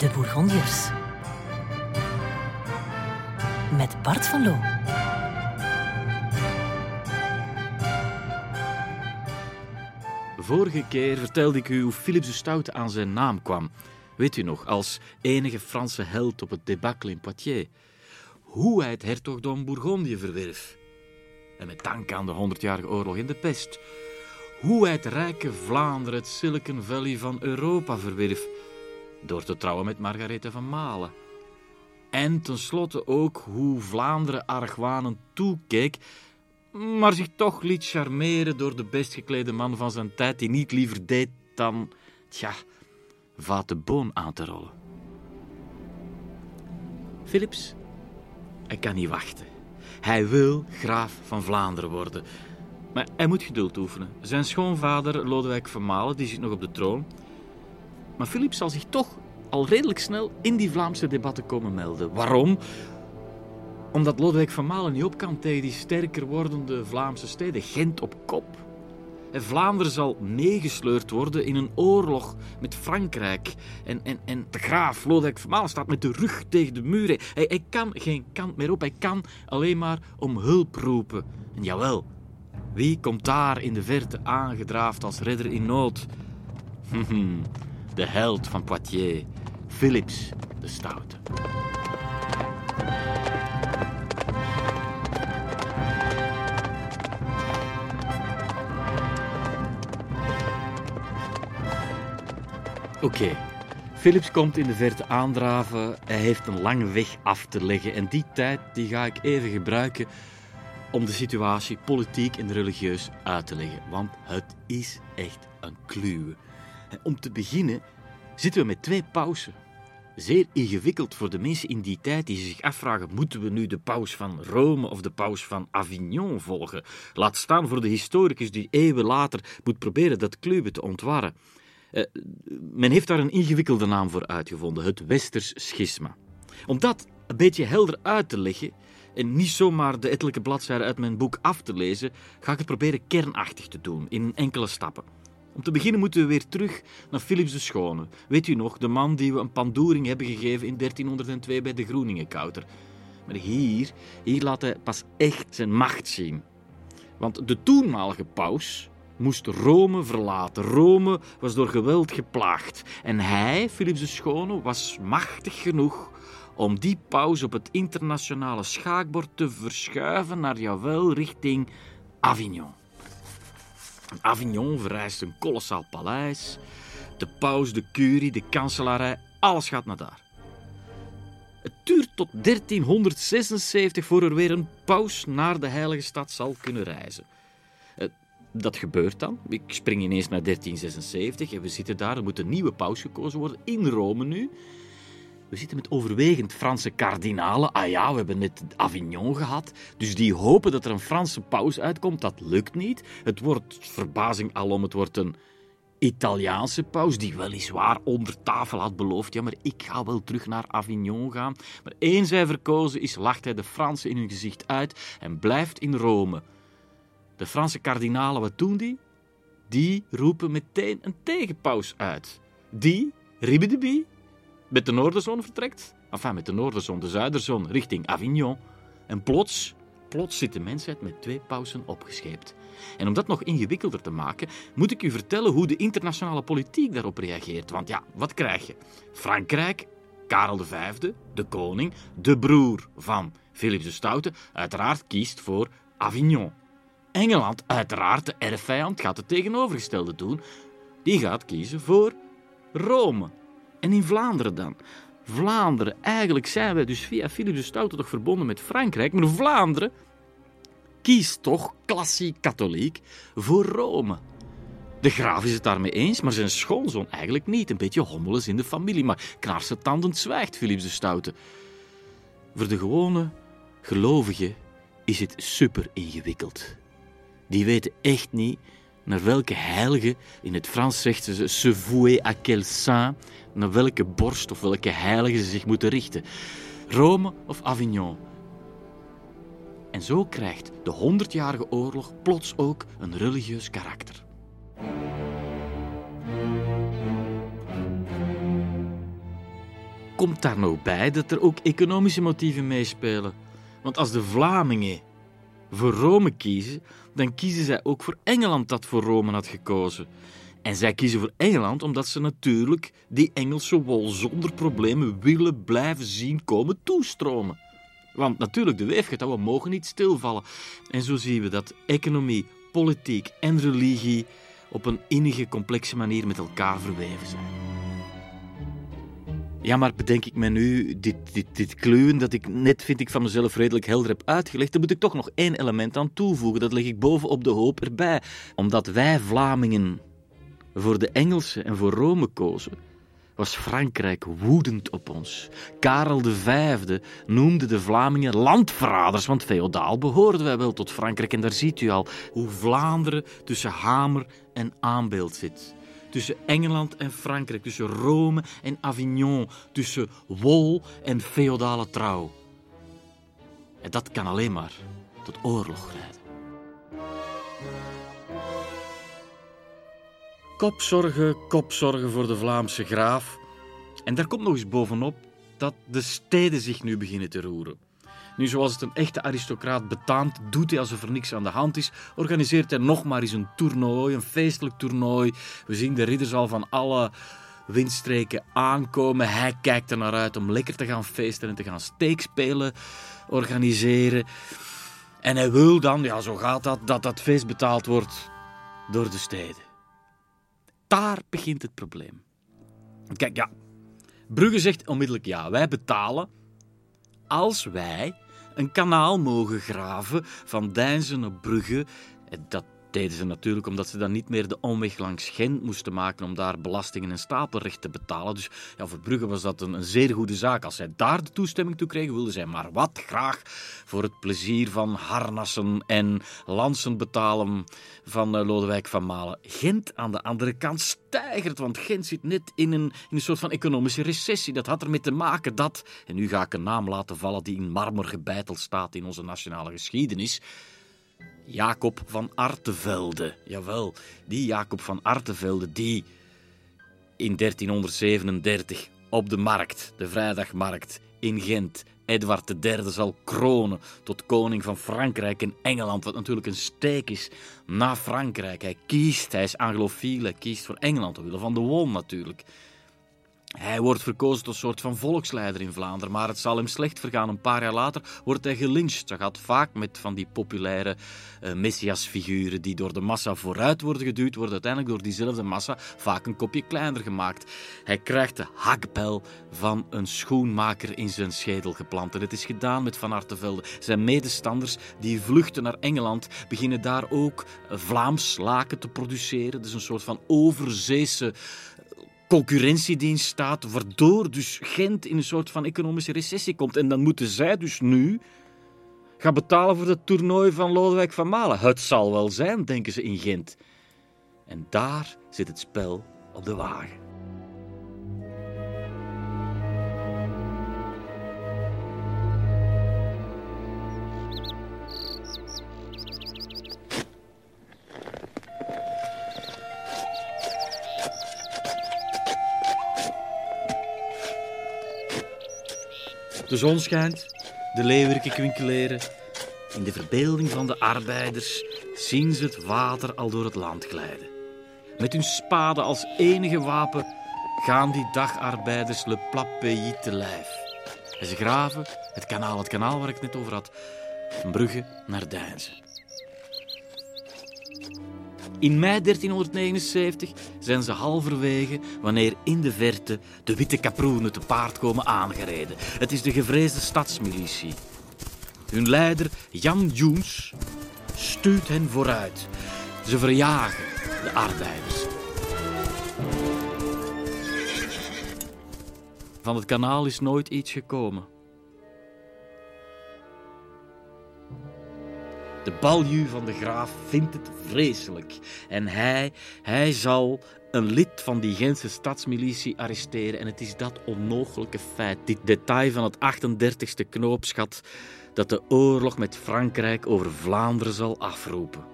De Bourgondiërs. Met Bart van Loo. Vorige keer vertelde ik u hoe Philips de Stoute aan zijn naam kwam. Weet u nog, als enige Franse held op het debacle in Poitiers. Hoe hij het hertogdom Bourgondië verwierf. En met dank aan de Honderdjarige Oorlog in de Pest. Hoe hij het rijke Vlaanderen, het Silicon Valley van Europa verwierf. Door te trouwen met Margarethe van Malen. En tenslotte ook hoe Vlaanderen argwanend toekeek, maar zich toch liet charmeren door de best geklede man van zijn tijd, die niet liever deed dan, tja, vaat de boon aan te rollen. Philips, hij kan niet wachten. Hij wil graaf van Vlaanderen worden. Maar hij moet geduld oefenen. Zijn schoonvader, Lodewijk van Malen, die zit nog op de troon. Maar Philips zal zich toch al redelijk snel in die Vlaamse debatten komen melden. Waarom? Omdat Lodewijk van Malen niet op kan tegen die sterker wordende Vlaamse steden. Gent op kop. En Vlaanderen zal meegesleurd worden in een oorlog met Frankrijk. En, en, en de graaf Lodewijk van Malen staat met de rug tegen de muren. Hij, kan geen kant meer op. Hij kan alleen maar om hulp roepen. En jawel, wie komt daar in de verte aangedraafd als redder in nood? De held van Poitiers, Philips de Stoute. Oké, Philips komt in de verte aandraven. Hij heeft een lange weg af te leggen. En die tijd die ga ik even gebruiken om de situatie politiek en religieus uit te leggen. Want het is echt een kluwe. Om te beginnen zitten we met twee pausen. Zeer ingewikkeld voor de mensen in die tijd die zich afvragen: moeten we nu de paus van Rome of de paus van Avignon volgen? Laat staan voor de historicus die eeuwen later moet proberen dat kluwe te ontwarren. Uh, men heeft daar een ingewikkelde naam voor uitgevonden: het Westers Schisma. Om dat een beetje helder uit te leggen en niet zomaar de ettelijke bladzijden uit mijn boek af te lezen, ga ik het proberen kernachtig te doen in enkele stappen. Om te beginnen moeten we weer terug naar Philips de Schone. Weet u nog, de man die we een pandoering hebben gegeven in 1302 bij de Groeningenkouter. Maar hier, hier laat hij pas echt zijn macht zien. Want de toenmalige paus moest Rome verlaten. Rome was door geweld geplaagd. En hij, Philips de Schone, was machtig genoeg om die paus op het internationale schaakbord te verschuiven naar, jawel, richting Avignon. Avignon vereist een kolossaal paleis. De paus, de curie, de kanselarij, alles gaat naar daar. Het duurt tot 1376 voor er weer een paus naar de heilige stad zal kunnen reizen. Eh, dat gebeurt dan. Ik spring ineens naar 1376 en we zitten daar. Er moet een nieuwe paus gekozen worden in Rome nu. We zitten met overwegend Franse kardinalen. Ah ja, we hebben net Avignon gehad. Dus die hopen dat er een Franse paus uitkomt. Dat lukt niet. Het wordt verbazing alom, het wordt een Italiaanse paus, die weliswaar onder tafel had beloofd: ja, maar ik ga wel terug naar Avignon gaan. Maar eens hij verkozen is, lacht hij de Fransen in hun gezicht uit en blijft in Rome. De Franse kardinalen, wat doen die? Die roepen meteen een tegenpaus uit. Die, Ribedebie, met de noorderzon vertrekt. Enfin, met de noorderzon, de zuiderzon, richting Avignon. En plots, plots zit de mensheid met twee pausen opgescheept. En om dat nog ingewikkelder te maken, moet ik u vertellen hoe de internationale politiek daarop reageert. Want ja, wat krijg je? Frankrijk, Karel V, de koning, de broer van Philips de Stoute, uiteraard kiest voor Avignon. Engeland, uiteraard de erfvijand, gaat het tegenovergestelde doen. Die gaat kiezen voor Rome. En in Vlaanderen dan? Vlaanderen, eigenlijk zijn wij dus via Philips de Stoute toch verbonden met Frankrijk, maar Vlaanderen kiest toch, klassiek katholiek, voor Rome. De graaf is het daarmee eens, maar zijn schoonzoon eigenlijk niet. Een beetje hommeles in de familie, maar knarsetandend zwijgt Philips de Stoute. Voor de gewone gelovigen is het super ingewikkeld. Die weten echt niet naar welke heilige, in het Frans zegt ze se vouer à quel saint, naar welke borst of welke heilige ze zich moeten richten. Rome of Avignon. En zo krijgt de honderdjarige oorlog plots ook een religieus karakter. komt daar nog bij dat er ook economische motieven meespelen. Want als de Vlamingen voor Rome kiezen, dan kiezen zij ook voor Engeland dat voor Rome had gekozen. En zij kiezen voor Engeland omdat ze natuurlijk die Engelse wol zonder problemen willen blijven zien komen toestromen. Want natuurlijk, de weefgetouwen mogen niet stilvallen. En zo zien we dat economie, politiek en religie op een innige, complexe manier met elkaar verweven zijn. Ja, maar bedenk ik me nu, dit, dit, dit kluwen dat ik net vind ik van mezelf redelijk helder heb uitgelegd, daar moet ik toch nog één element aan toevoegen. Dat leg ik bovenop de hoop erbij. Omdat wij Vlamingen voor de Engelsen en voor Rome kozen, was Frankrijk woedend op ons. Karel V noemde de Vlamingen landverraders, want feodaal behoorden wij wel tot Frankrijk. En daar ziet u al hoe Vlaanderen tussen hamer en aanbeeld zit. Tussen Engeland en Frankrijk, tussen Rome en Avignon, tussen wol en feodale trouw. En dat kan alleen maar tot oorlog leiden. Kopzorgen, kopzorgen voor de Vlaamse graaf. En daar komt nog eens bovenop dat de steden zich nu beginnen te roeren. Nu, zoals het een echte aristocraat betaamt, doet hij alsof er niks aan de hand is. Organiseert hij nog maar eens een toernooi, een feestelijk toernooi. We zien de ridders al van alle windstreken aankomen. Hij kijkt er naar uit om lekker te gaan feesten en te gaan steekspelen organiseren. En hij wil dan, ja, zo gaat dat, dat dat feest betaald wordt door de steden. Daar begint het probleem. Kijk, ja, Brugge zegt onmiddellijk ja, wij betalen als wij een kanaal mogen graven van Deinzen naar Brugge. Dat deden ze natuurlijk omdat ze dan niet meer de omweg langs Gent moesten maken om daar belastingen en stapelrecht te betalen. Dus ja, voor Brugge was dat een, zeer goede zaak. Als zij daar de toestemming toe kregen, wilden zij maar wat graag voor het plezier van harnassen en lansen betalen van uh, Lodewijk van Malen. Gent aan de andere kant stijgert, want Gent zit net in een, in een soort van economische recessie. Dat had ermee te maken dat, en nu ga ik een naam laten vallen die in marmer gebeiteld staat in onze nationale geschiedenis. Jacob van Artevelde. Jawel, die Jacob van Artevelde die in 1337 op de markt, de vrijdagmarkt in Gent, Edward III zal kronen tot koning van Frankrijk en Engeland, wat natuurlijk een steek is na Frankrijk. Hij kiest, hij is anglofiel, hij kiest voor Engeland, omwille van de wol natuurlijk. Hij wordt verkozen tot soort van volksleider in Vlaanderen, maar het zal hem slecht vergaan. Een paar jaar later wordt hij gelyncht. Dat gaat vaak met van die populaire uh, messiasfiguren die door de massa vooruit worden geduwd, worden uiteindelijk door diezelfde massa vaak een kopje kleiner gemaakt. Hij krijgt de hakbel van een schoenmaker in zijn schedel geplant. En het is gedaan met Van Artevelde. Zijn medestanders die vluchten naar Engeland, beginnen daar ook Vlaams laken te produceren. Dus een soort van overzeese concurrentiedienst staat, waardoor dus Gent in een soort van economische recessie komt. En dan moeten zij dus nu gaan betalen voor het toernooi van Lodewijk van Malen. Het zal wel zijn, denken ze in Gent. En daar zit het spel op de wagen. De zon schijnt, de leeuwerken kwinkeleren. In de verbeelding van de arbeiders zien ze het water al door het land glijden. Met hun spaden als enige wapen gaan die dagarbeiders Le Plat Pays te lijf. En ze graven het kanaal, het kanaal waar ik het net over had, van Brugge naar Deinzen. In mei 1379 zijn ze halverwege wanneer in de verte de witte kaproenen te paard komen aangereden. Het is de gevreesde stadsmilitie. Hun leider Jan Joens stuurt hen vooruit. Ze verjagen de arbeiders. Van het kanaal is nooit iets gekomen. De balju van de graaf vindt het vreselijk. En hij, hij zal een lid van die Gentse stadsmilitie arresteren. En het is dat onmogelijke feit, dit detail van het 38e knoopsgat, dat de oorlog met Frankrijk over Vlaanderen zal afroepen.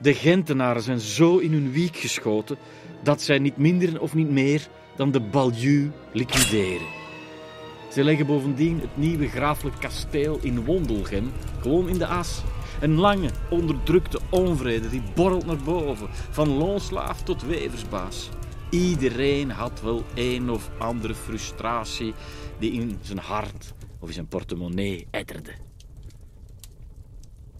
De Gentenaren zijn zo in hun wiek geschoten dat zij niet minder of niet meer dan de balju liquideren. Ze leggen bovendien het nieuwe graaflijk kasteel in Wondelgem gewoon in de as. Een lange, onderdrukte onvrede die borrelt naar boven, van loonslaaf tot weversbaas. Iedereen had wel een of andere frustratie die in zijn hart of in zijn portemonnee etterde.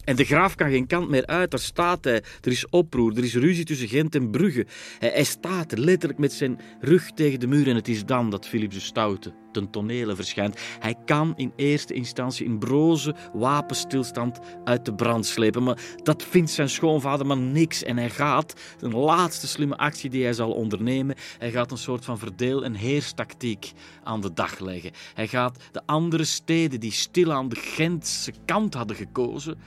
En de graaf kan geen kant meer uit, daar staat hij. Er is oproer, er is ruzie tussen Gent en Brugge. Hij, staat letterlijk met zijn rug tegen de muur en het is dan dat Philips de Stoute ten tonele verschijnt. Hij kan in eerste instantie een broze wapenstilstand uit de brand slepen, maar dat vindt zijn schoonvader maar niks en hij gaat, een laatste slimme actie die hij zal ondernemen, hij gaat een soort van verdeel- en heerstactiek aan de dag leggen. Hij gaat de andere steden die stil aan de Gentse kant hadden gekozen,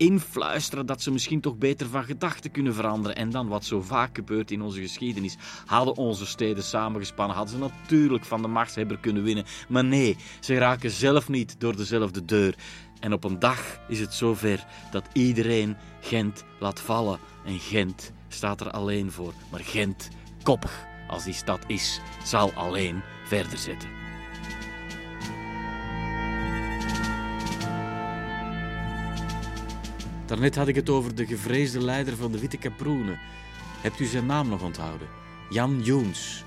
influisteren dat ze misschien toch beter van gedachten kunnen veranderen. En dan, wat zo vaak gebeurt in onze geschiedenis, hadden onze steden samengespannen, hadden ze natuurlijk van de machtshebber kunnen winnen. Maar nee, ze raken zelf niet door dezelfde deur. En op een dag is het zover dat iedereen Gent laat vallen. En Gent staat er alleen voor. Maar Gent, koppig als die stad is, zal alleen verder zetten. Daarnet had ik het over de gevreesde leider van de Witte Kaproenen. Hebt u zijn naam nog onthouden? Jan Joens.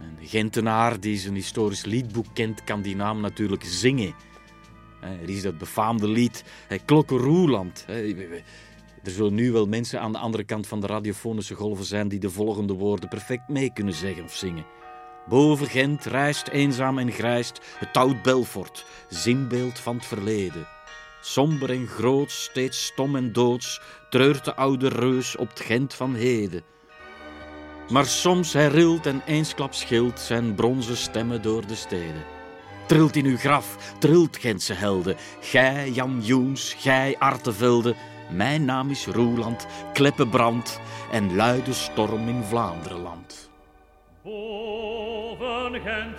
Een Gentenaar die zijn historisch liedboek kent, kan die naam natuurlijk zingen. Er is dat befaamde lied Klokken Roeland. Er zullen nu wel mensen aan de andere kant van de radiofonische golven zijn die de volgende woorden perfect mee kunnen zeggen of zingen. Boven Gent rijst eenzaam en grijst het oud Belfort, zinbeeld van het verleden. Somber en groot, steeds stom en doods, treurt de oude reus op het Gent van heden. Maar soms hij rilt en eensklaps schilt zijn bronzen stemmen door de steden. Trilt in uw graf, trilt Gentse helden, gij Jan Joens, gij Artevelde. Mijn naam is Roeland, Kleppenbrand en luide storm in Vlaanderenland. Boven Gent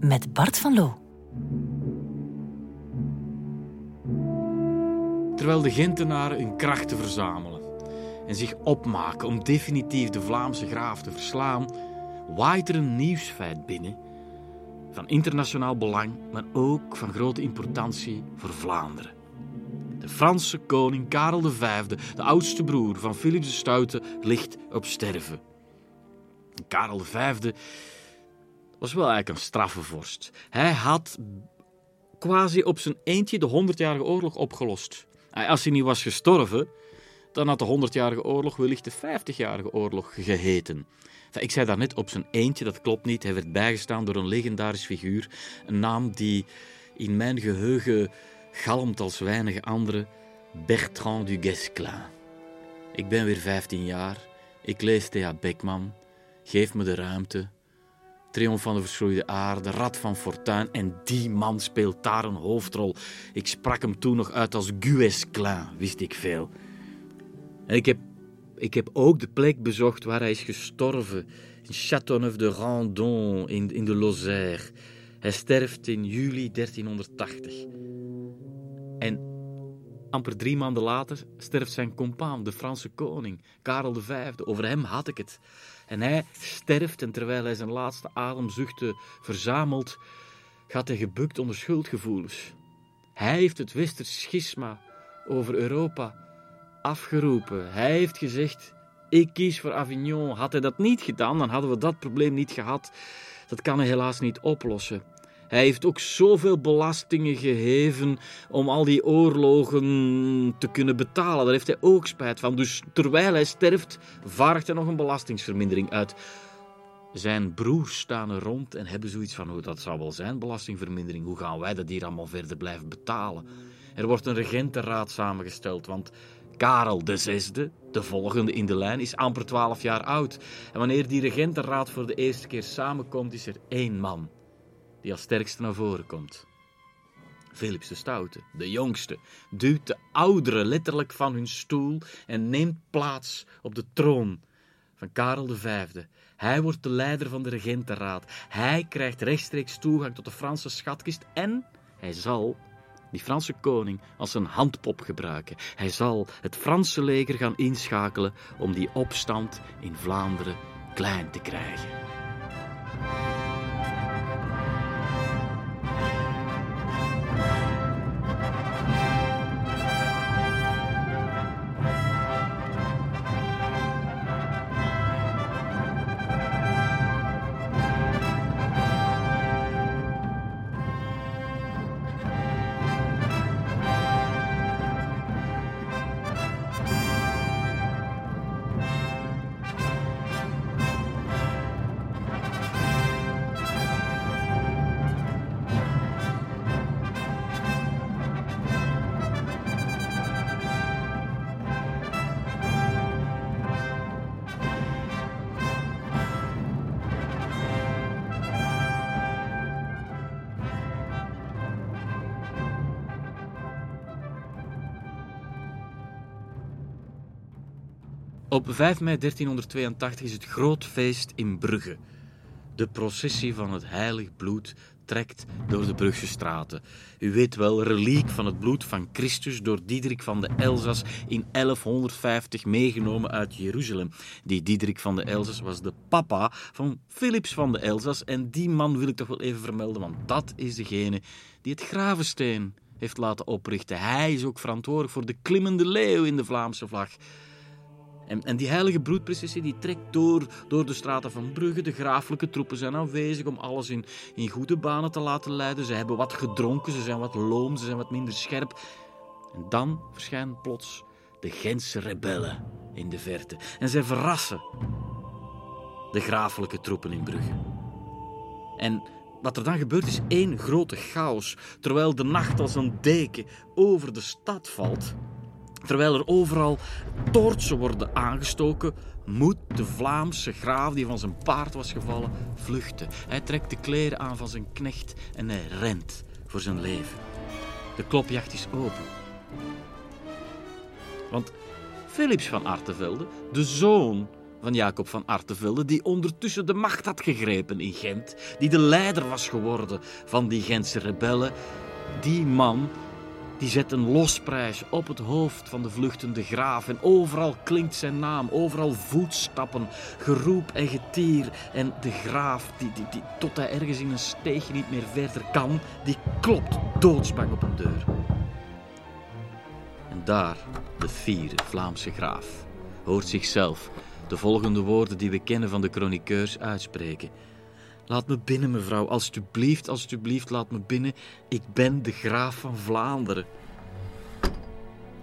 Met Bart van Loo. Terwijl de Gentenaren hun krachten verzamelen en zich opmaken om definitief de Vlaamse graaf te verslaan, waait er een nieuwsfeit binnen van internationaal belang, maar ook van grote importantie voor Vlaanderen. De Franse koning Karel V, de oudste broer van Philips de Stoute, ligt op sterven. Karel V was wel eigenlijk een straffe vorst. Hij had quasi op zijn eentje de Honderdjarige Oorlog opgelost. Als hij niet was gestorven, dan had de Honderdjarige Oorlog wellicht de Vijftigjarige Oorlog geheten. Ik zei daarnet op zijn eentje, dat klopt niet. Hij werd bijgestaan door een legendarisch figuur. Een naam die in mijn geheugen galmt als weinige andere. Bertrand du Guesclin. Ik ben weer 15 jaar. Ik lees Thea Beckman. Geef me de ruimte. Triomf van de verschroeide aarde, Rad van Fortuin. En die man speelt daar een hoofdrol. Ik sprak hem toen nog uit als Guesclin, wist ik veel. En ik heb, ik heb ook de plek bezocht waar hij is gestorven. In Châteauneuf de Randon, in, in de Lozère. Hij sterft in juli 1380. En amper drie maanden later sterft zijn compaan, de Franse koning, Karel V. Over hem had ik het. En hij sterft en terwijl hij zijn laatste ademzuchten verzamelt, gaat hij gebukt onder schuldgevoelens. Hij heeft het Westers schisma over Europa afgeroepen. Hij heeft gezegd: Ik kies voor Avignon. Had hij dat niet gedaan, dan hadden we dat probleem niet gehad. Dat kan hij helaas niet oplossen. Hij heeft ook zoveel belastingen geheven om al die oorlogen te kunnen betalen. Daar heeft hij ook spijt van. Dus terwijl hij sterft, vaargt hij nog een belastingsvermindering uit. Zijn broers staan er rond en hebben zoiets van: oh, dat zou wel zijn, belastingvermindering. Hoe gaan wij dat hier allemaal verder blijven betalen? Er wordt een regentenraad samengesteld, want Karel VI, de volgende in de lijn, is amper 12 jaar oud. En wanneer die regentenraad voor de eerste keer samenkomt, is er één man die als sterkste naar voren komt. Philips de Stoute, de jongste, duwt de ouderen letterlijk van hun stoel en neemt plaats op de troon van Karel V. Hij wordt de leider van de regentenraad. Hij krijgt rechtstreeks toegang tot de Franse schatkist en hij zal die Franse koning als een handpop gebruiken. Hij zal het Franse leger gaan inschakelen om die opstand in Vlaanderen klein te krijgen. Op 5 mei 1382 is het groot feest in Brugge. De processie van het heilig bloed trekt door de Brugse straten. U weet wel, reliek van het bloed van Christus door Diederik van de Elzas in 1150 meegenomen uit Jeruzalem. Die Diederik van de Elzas was de papa van Philips van de Elzas en die man wil ik toch wel even vermelden, want dat is degene die het gravensteen heeft laten oprichten. Hij is ook verantwoordelijk voor de klimmende leeuw in de Vlaamse vlag. En, en die heilige broedprocessie die trekt door, door de straten van Brugge. De graaflijke troepen zijn aanwezig om alles in, in goede banen te laten leiden. Ze hebben wat gedronken, ze zijn wat loom, ze zijn wat minder scherp. En dan verschijnen plots de Gentse rebellen in de verte. En zij verrassen de graaflijke troepen in Brugge. En wat er dan gebeurt is één grote chaos. Terwijl de nacht als een deken over de stad valt, Terwijl er overal toortsen worden aangestoken, moet de Vlaamse graaf die van zijn paard was gevallen vluchten. Hij trekt de kleren aan van zijn knecht en hij rent voor zijn leven. De klopjacht is open. Want Philips van Artevelde, de zoon van Jacob van Artevelde, die ondertussen de macht had gegrepen in Gent, die de leider was geworden van die Gentse rebellen, die man die zet een losprijs op het hoofd van de vluchtende graaf. En overal klinkt zijn naam, overal voetstappen, geroep en getier. En de graaf, die, die, die, tot hij ergens in een steegje niet meer verder kan, die klopt doodsbang op een deur. En daar, de vierde Vlaamse graaf, hoort zichzelf de volgende woorden die we kennen van de chroniqueurs uitspreken. Laat me binnen, mevrouw. Alsjeblieft, alsjeblieft, laat me binnen. Ik ben de graaf van Vlaanderen.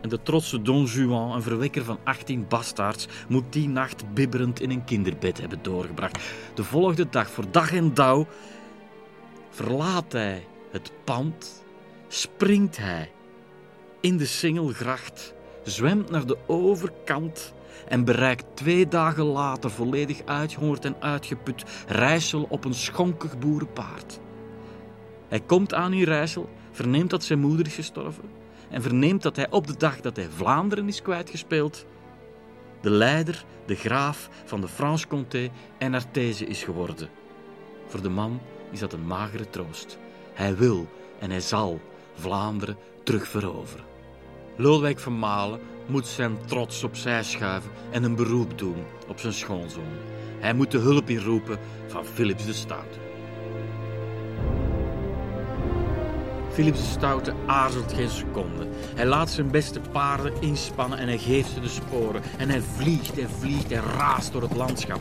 En de trotse Don Juan, een verwekker van 18 bastaards, moet die nacht bibberend in een kinderbed hebben doorgebracht. De volgende dag, voor dag en dauw, verlaat hij het pand, springt hij in de Singelgracht, zwemt naar de overkant en bereikt twee dagen later, volledig uitgehongerd en uitgeput, Rijssel op een schonkig boerenpaard. Hij komt aan in Rijssel, verneemt dat zijn moeder is gestorven en verneemt dat hij op de dag dat hij Vlaanderen is kwijtgespeeld, de leider, de graaf van de Franche-Comté en Artese is geworden. Voor de man is dat een magere troost. Hij wil en hij zal Vlaanderen terugveroveren. Lodewijk van Malen moet zijn trots opzij schuiven en een beroep doen op zijn schoonzoon. Hij moet de hulp inroepen van Philips de Stoute. Philips de Stoute aarzelt geen seconde. Hij laat zijn beste paarden inspannen en hij geeft ze de sporen. En hij vliegt en vliegt en raast door het landschap.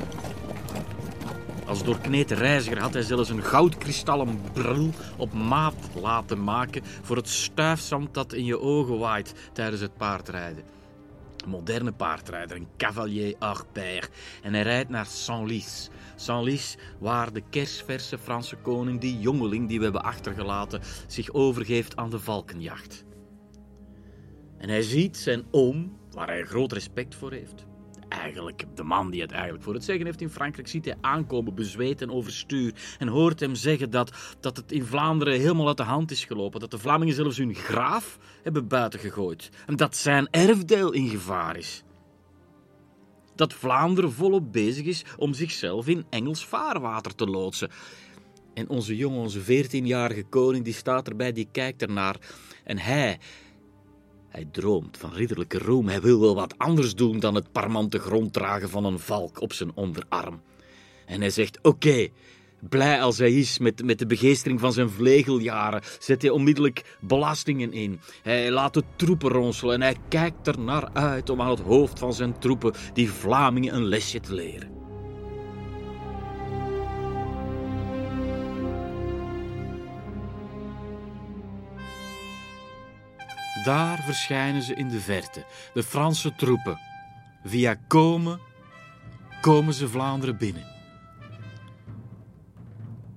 Als doorkneten reiziger had hij zelfs een goudkristallen bril op maat laten maken voor het stuifzand dat in je ogen waait tijdens het paardrijden. Een moderne paardrijder, een cavalier hors pair. En hij rijdt naar Senlis. Senlis, waar de kersverse Franse koning, die jongeling die we hebben achtergelaten, zich overgeeft aan de valkenjacht. En hij ziet zijn oom, waar hij groot respect voor heeft, eigenlijk de man die het eigenlijk voor het zeggen heeft in Frankrijk, ziet hij aankomen, bezweet en overstuur. En hoort hem zeggen dat, dat het in Vlaanderen helemaal uit de hand is gelopen. Dat de Vlamingen zelfs hun graaf hebben buitengegooid. En dat zijn erfdeel in gevaar is. Dat Vlaanderen volop bezig is om zichzelf in Engels vaarwater te loodsen. En onze jongen, onze 14-jarige koning, die staat erbij, die kijkt ernaar. En hij, hij droomt van ridderlijke roem. Hij wil wel wat anders doen dan het parmante gronddragen van een valk op zijn onderarm. En hij zegt: Oké, blij als hij is met, met de begeestering van zijn vlegeljaren, zet hij onmiddellijk belastingen in. Hij laat de troepen ronselen en hij kijkt er naar uit om aan het hoofd van zijn troepen die Vlamingen een lesje te leren. Daar verschijnen ze in de verte, de Franse troepen. Via Komen komen ze Vlaanderen binnen.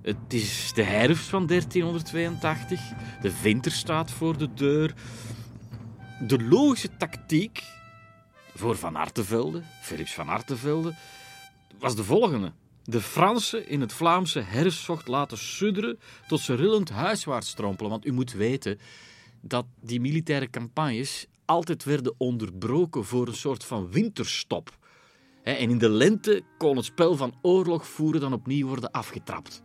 Het is de herfst van 1382. De winter staat voor de deur. De logische tactiek voor Van Artevelde, Philips van Artevelde, was de volgende. De Fransen in het Vlaamse herfstvocht laten sudderen tot ze rillend huiswaarts strompelen. Want u moet weten, dat die militaire campagnes altijd werden onderbroken voor een soort van winterstop. En in de lente kon het spel van oorlog voeren dan opnieuw worden afgetrapt.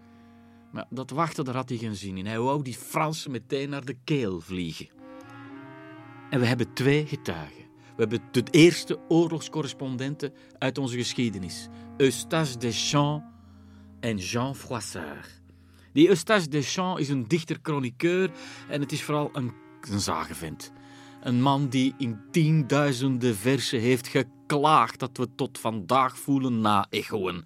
Maar dat wachten, daar had hij geen zin in. Hij wou die Fransen meteen naar de keel vliegen. En we hebben twee getuigen. We hebben de eerste oorlogscorrespondenten uit onze geschiedenis. Eustache Deschamps en Jean Froissart. Die Eustache Deschamps is een dichter-chroniqueur en het is vooral een, een zagevent. Een man die in tienduizenden versen heeft geklaagd dat we tot vandaag voelen na-echoen.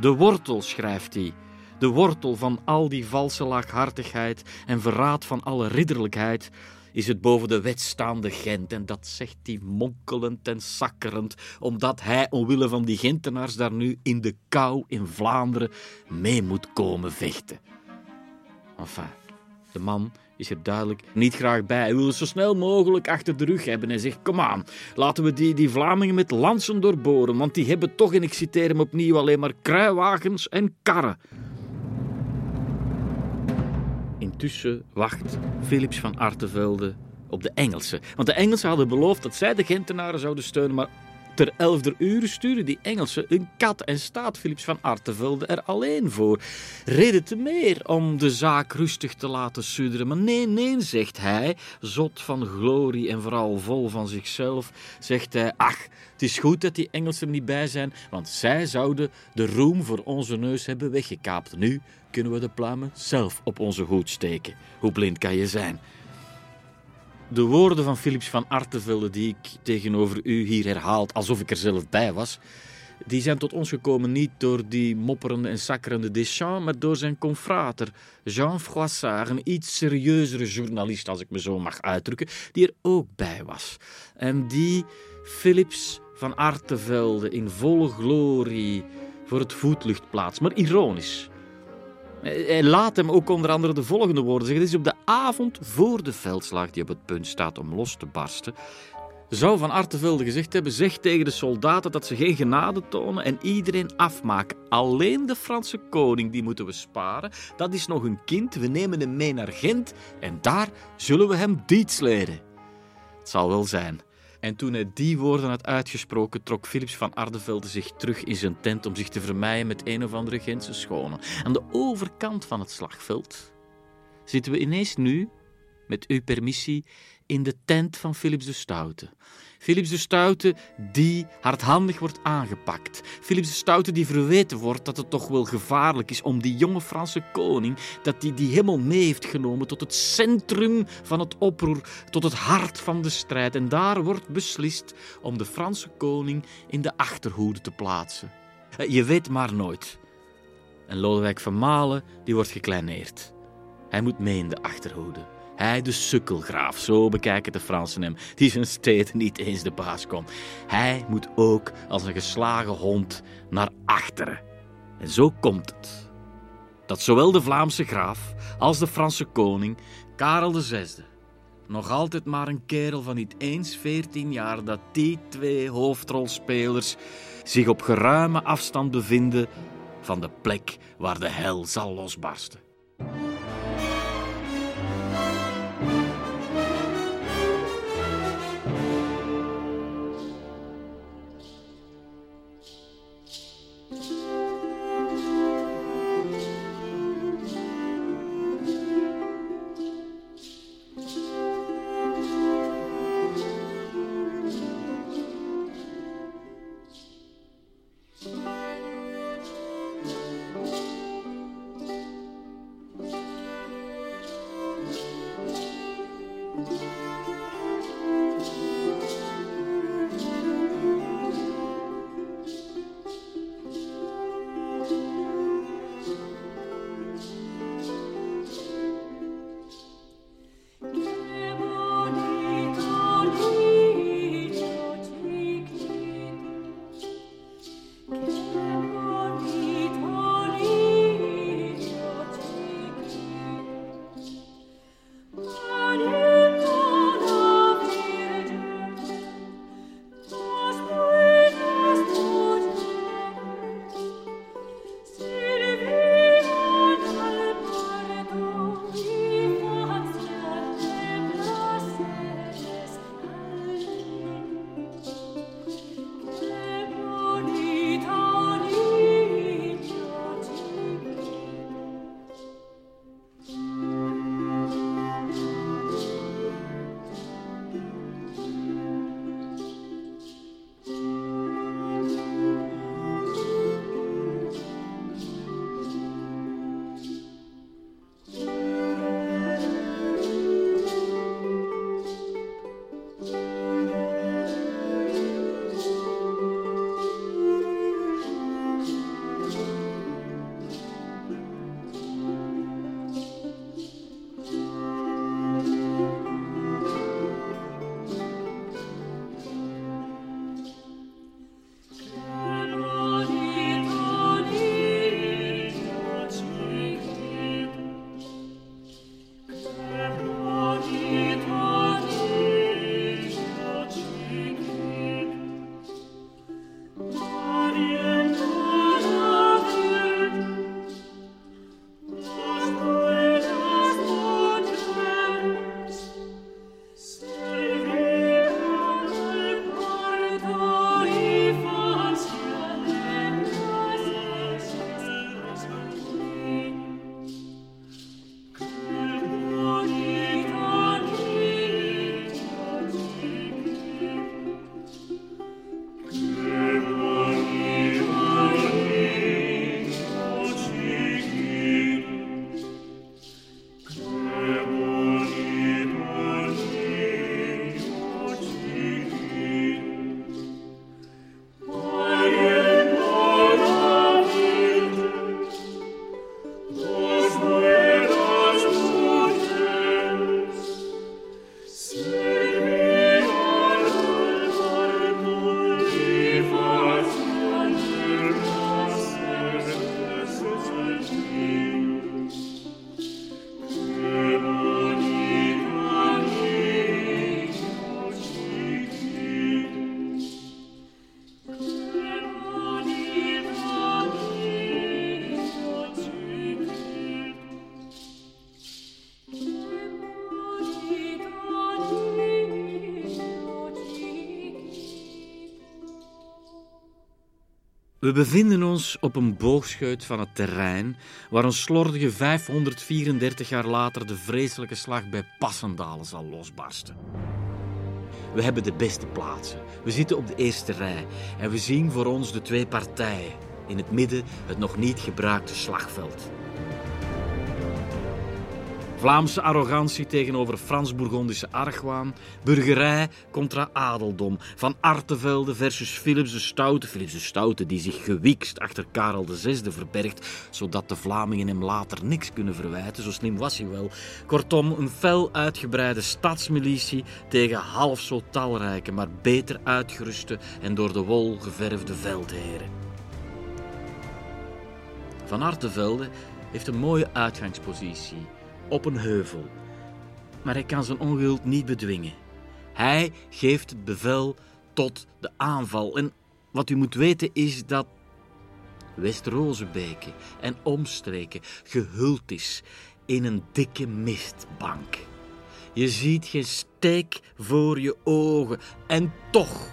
De wortel, schrijft hij, de wortel van al die valse laaghartigheid en verraad van alle ridderlijkheid, is het boven de wet staande Gent. En dat zegt hij monkelend en sakkerend, omdat hij omwille van die Gentenaars daar nu in de kou in Vlaanderen mee moet komen vechten. Enfin, de man is er duidelijk niet graag bij. Hij wil het zo snel mogelijk achter de rug hebben. Hij zegt, kom aan, laten we die, die Vlamingen met lansen doorboren, want die hebben toch, en ik citeer hem opnieuw, alleen maar kruiwagens en karren. Intussen wacht Philips van Artevelde op de Engelsen. Want de Engelsen hadden beloofd dat zij de Gentenaren zouden steunen, maar ter elfde uur sturen die Engelsen een kat en staat Philips van Artevelde er alleen voor. Reden te meer om de zaak rustig te laten sudderen. Maar nee, nee, zegt hij, zot van glorie en vooral vol van zichzelf, zegt hij, ach, het is goed dat die Engelsen er niet bij zijn, want zij zouden de roem voor onze neus hebben weggekaapt. Nu kunnen we de pluimen zelf op onze hoed steken. Hoe blind kan je zijn? De woorden van Philips van Artevelde, die ik tegenover u hier herhaal, alsof ik er zelf bij was, die zijn tot ons gekomen niet door die mopperende en sakkerende Deschamps, maar door zijn confrater Jean Froissart, een iets serieuzere journalist, als ik me zo mag uitdrukken, die er ook bij was. En die Philips van Artevelde in volle glorie voor het voetlicht plaatst, maar ironisch. Hij laat hem ook onder andere de volgende woorden zeggen. Het is op de avond voor de veldslag die op het punt staat om los te barsten. Zou Van Artevelde gezegd hebben: zeg tegen de soldaten dat ze geen genade tonen en iedereen afmaken. Alleen de Franse koning, die moeten we sparen. Dat is nog een kind. We nemen hem mee naar Gent en daar zullen we hem diets leren. Het zal wel zijn. En toen hij die woorden had uitgesproken, trok Philips van Ardevelde zich terug in zijn tent om zich te vermijden met een of andere Gentse schone. Aan de overkant van het slagveld zitten we ineens nu met uw permissie, in de tent van Philips de Stoute. Philips de Stoute die hardhandig wordt aangepakt. Philips de Stoute die verweten wordt dat het toch wel gevaarlijk is om die jonge Franse koning, dat die, die helemaal mee heeft genomen tot het centrum van het oproer, tot het hart van de strijd. En daar wordt beslist om de Franse koning in de achterhoede te plaatsen. Eh, je weet maar nooit. En Lodewijk van Malen die wordt gekleineerd. Hij moet mee in de achterhoede. Hij, de sukkelgraaf, zo bekijken de Fransen hem, die zijn steden niet eens de baas kon. Hij moet ook als een geslagen hond naar achteren. En zo komt het dat zowel de Vlaamse graaf als de Franse koning, Karel VI, nog altijd maar een kerel van niet eens 14 jaar, dat die twee hoofdrolspelers zich op geruime afstand bevinden van de plek waar de hel zal losbarsten. We bevinden ons op een boogscheut van het terrein waar een slordige 534 jaar later de vreselijke slag bij Passendalen zal losbarsten. We hebben de beste plaatsen. We zitten op de eerste rij en we zien voor ons de twee partijen. In het midden het nog niet gebruikte slagveld. Vlaamse arrogantie tegenover Frans-Bourgondische argwaan, burgerij contra adeldom, van Artevelde versus Philips de Stoute, Philips de Stoute die zich gewikst achter Karel VI verbergt, zodat de Vlamingen hem later niks kunnen verwijten, zo slim was hij wel. Kortom, een fel uitgebreide stadsmilitie tegen half zo talrijke, maar beter uitgeruste en door de wol geverfde veldheren. Van Artevelde heeft een mooie uitgangspositie op een heuvel. Maar hij kan zijn ongeduld niet bedwingen. Hij geeft het bevel tot de aanval. En wat u moet weten is dat West-Rozebeke en omstreken gehuld is in een dikke mistbank. Je ziet geen steek voor je ogen en toch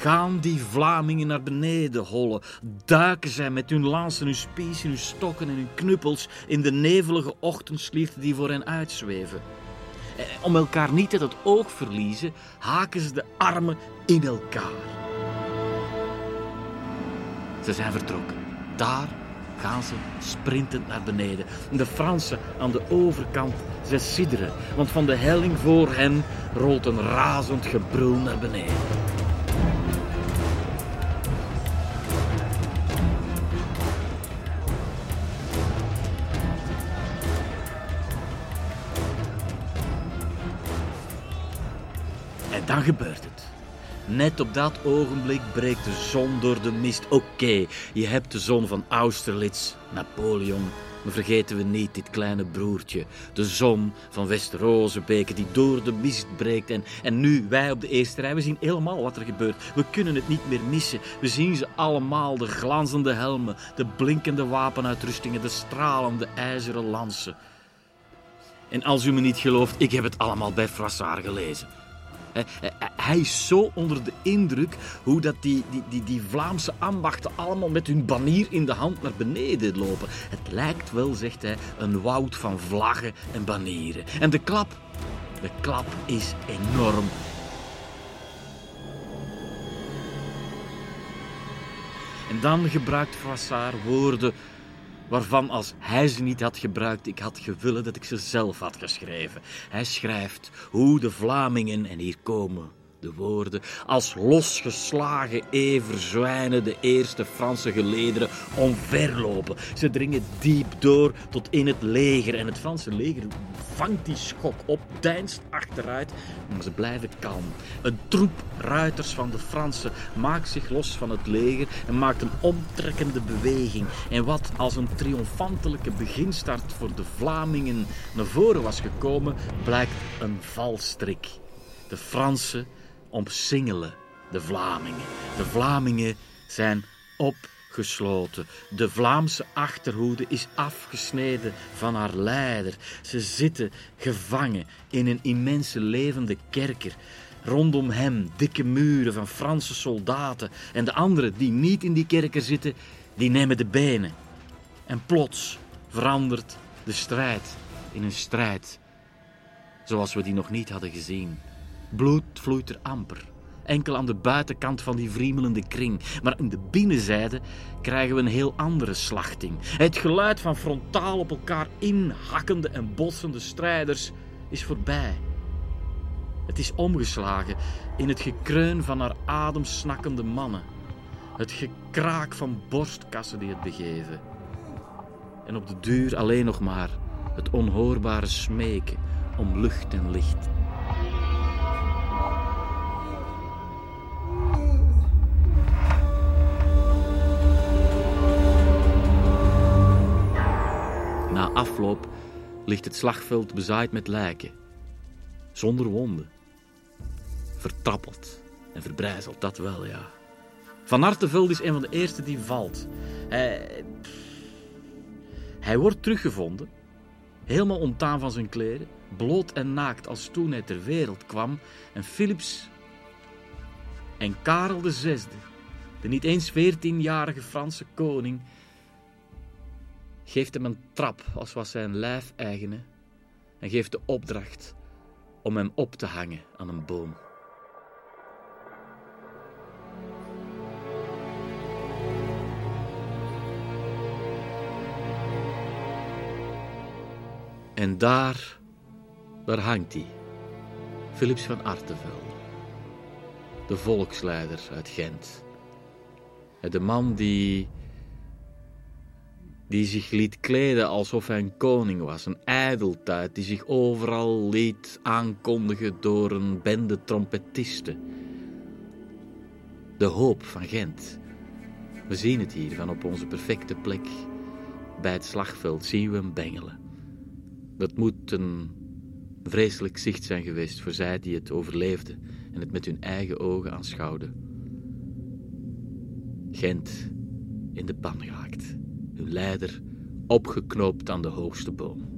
gaan die Vlamingen naar beneden hollen. Duiken zij met hun lansen, hun spies, hun stokken en hun knuppels in de nevelige ochtendslicht die voor hen uitzweven. Eh, om elkaar niet uit het oog verliezen, haken ze de armen in elkaar. Ze zijn vertrokken. Daar gaan ze sprintend naar beneden. De Fransen aan de overkant, ze sidderen, want van de helling voor hen rolt een razend gebrul naar beneden. En dan gebeurt het. Net op dat ogenblik breekt de zon door de mist. Oké, je hebt de zon van Austerlitz, Napoleon. Maar vergeten we niet dit kleine broertje. De zon van West-Rozebeke die door de mist breekt. En, en nu, wij op de eerste rij, we zien helemaal wat er gebeurt. We kunnen het niet meer missen. We zien ze allemaal, de glanzende helmen, de blinkende wapenuitrustingen, de stralende ijzeren lansen. En als u me niet gelooft, ik heb het allemaal bij Frassard gelezen. Hij is zo onder de indruk hoe dat die, die, die, die Vlaamse ambachten allemaal met hun banier in de hand naar beneden lopen. Het lijkt wel, zegt hij, een woud van vlaggen en banieren. En de klap, de klap is enorm. En dan gebruikt Froissart woorden waarvan als hij ze niet had gebruikt, ik had gewillen dat ik ze zelf had geschreven. Hij schrijft hoe de Vlamingen, en hier komen de woorden, als losgeslagen everzwijnen de eerste Franse gelederen omverlopen. Ze dringen diep door tot in het leger en het Franse leger vangt die schok op, deinst achteruit, maar ze blijven kalm. Een troep ruiters van de Fransen maakt zich los van het leger en maakt een omtrekkende beweging. En wat als een triomfantelijke beginstart voor de Vlamingen naar voren was gekomen, blijkt een valstrik. De Fransen omsingelen de Vlamingen. De Vlamingen zijn opgesloten. De Vlaamse achterhoede is afgesneden van haar leider. Ze zitten gevangen in een immense levende kerker. Rondom hem dikke muren van Franse soldaten. En de anderen die niet in die kerker zitten, die nemen de benen. En plots verandert de strijd in een strijd zoals we die nog niet hadden gezien. Bloed vloeit er amper. Enkel aan de buitenkant van die vriemelende kring. Maar in de binnenzijde krijgen we een heel andere slachting. Het geluid van frontaal op elkaar inhakkende en botsende strijders is voorbij. Het is omgeslagen in het gekreun van haar ademsnakkende mannen. Het gekraak van borstkassen die het begeven. En op de duur alleen nog maar het onhoorbare smeken om lucht en licht. Na afloop ligt het slagveld bezaaid met lijken. Zonder wonden. Vertrappeld en verbrijzeld, dat wel, ja. Van Artevelde is een van de eerste die valt. Hij, wordt teruggevonden, helemaal onttaan van zijn kleren, bloot en naakt als toen hij ter wereld kwam. En Philips en Karel VI de niet eens veertienjarige Franse koning, geeft hem een trap als was zijn lijfeigene en geeft de opdracht om hem op te hangen aan een boom. En daar, daar hangt hij, Philips van Artevelde, de volksleider uit Gent. De man die, die zich liet kleden alsof hij een koning was, een ijdeltuit die zich overal liet aankondigen door een bende trompetisten. De hoop van Gent. We zien het hier van op onze perfecte plek. Bij het slagveld zien we hem bengelen. Dat moet een vreselijk zicht zijn geweest voor zij die het overleefden en het met hun eigen ogen aanschouwden. Gent in de pan geraakt, hun leider opgeknoopt aan de hoogste boom.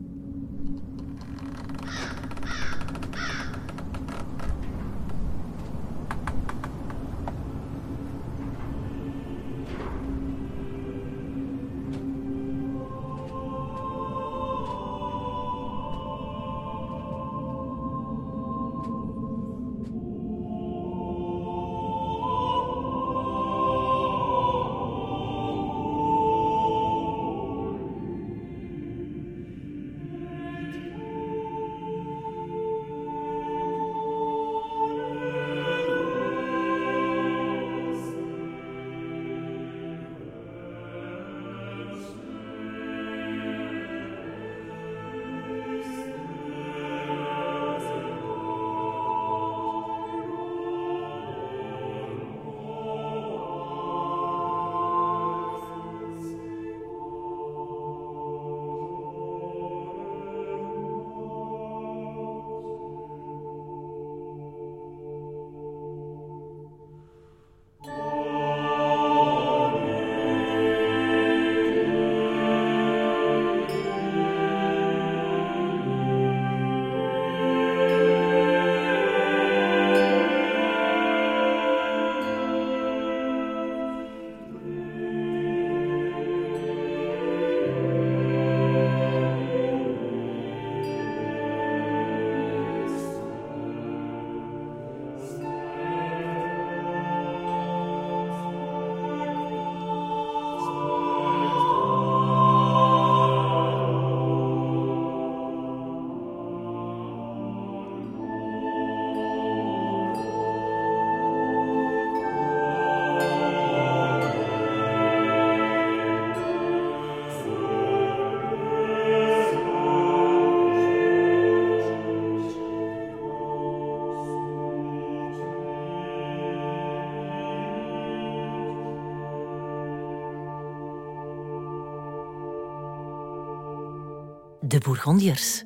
De Bourgondiërs.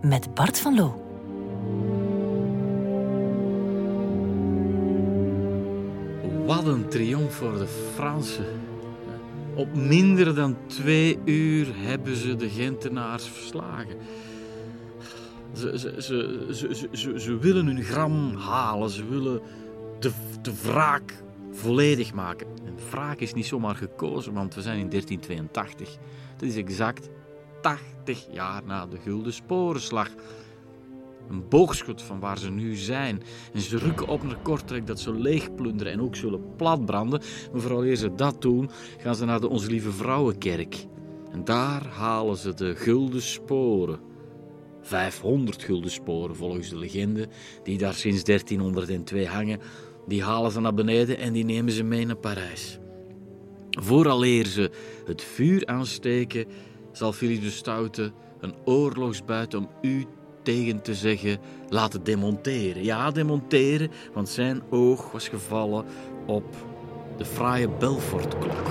Met Bart van Loo. Wat een triomf voor de Fransen. Op minder dan twee uur hebben ze de Gentenaars verslagen. Ze, ze, ze, ze, ze, willen hun gram halen. Ze willen de, de wraak volledig maken. En wraak is niet zomaar gekozen, want we zijn in 1382. Dat is exact 80 jaar na de Gulden Sporenslag. Een boogschot van waar ze nu zijn. En ze rukken op naar Kortrijk dat ze leegplunderen en ook zullen platbranden. Maar vooral eer ze dat doen, gaan ze naar de Onze Lieve Vrouwenkerk. En daar halen ze de gulden sporen. 500 gulden sporen volgens de legende, die daar sinds 1302 hangen. Die halen ze naar beneden en die nemen ze mee naar Parijs. Vooraleer ze het vuur aansteken, zal Philippe de Stoute een oorlogsbuit om u tegen te zeggen laten demonteren. Ja, demonteren, want zijn oog was gevallen op de fraaie Belfortklok.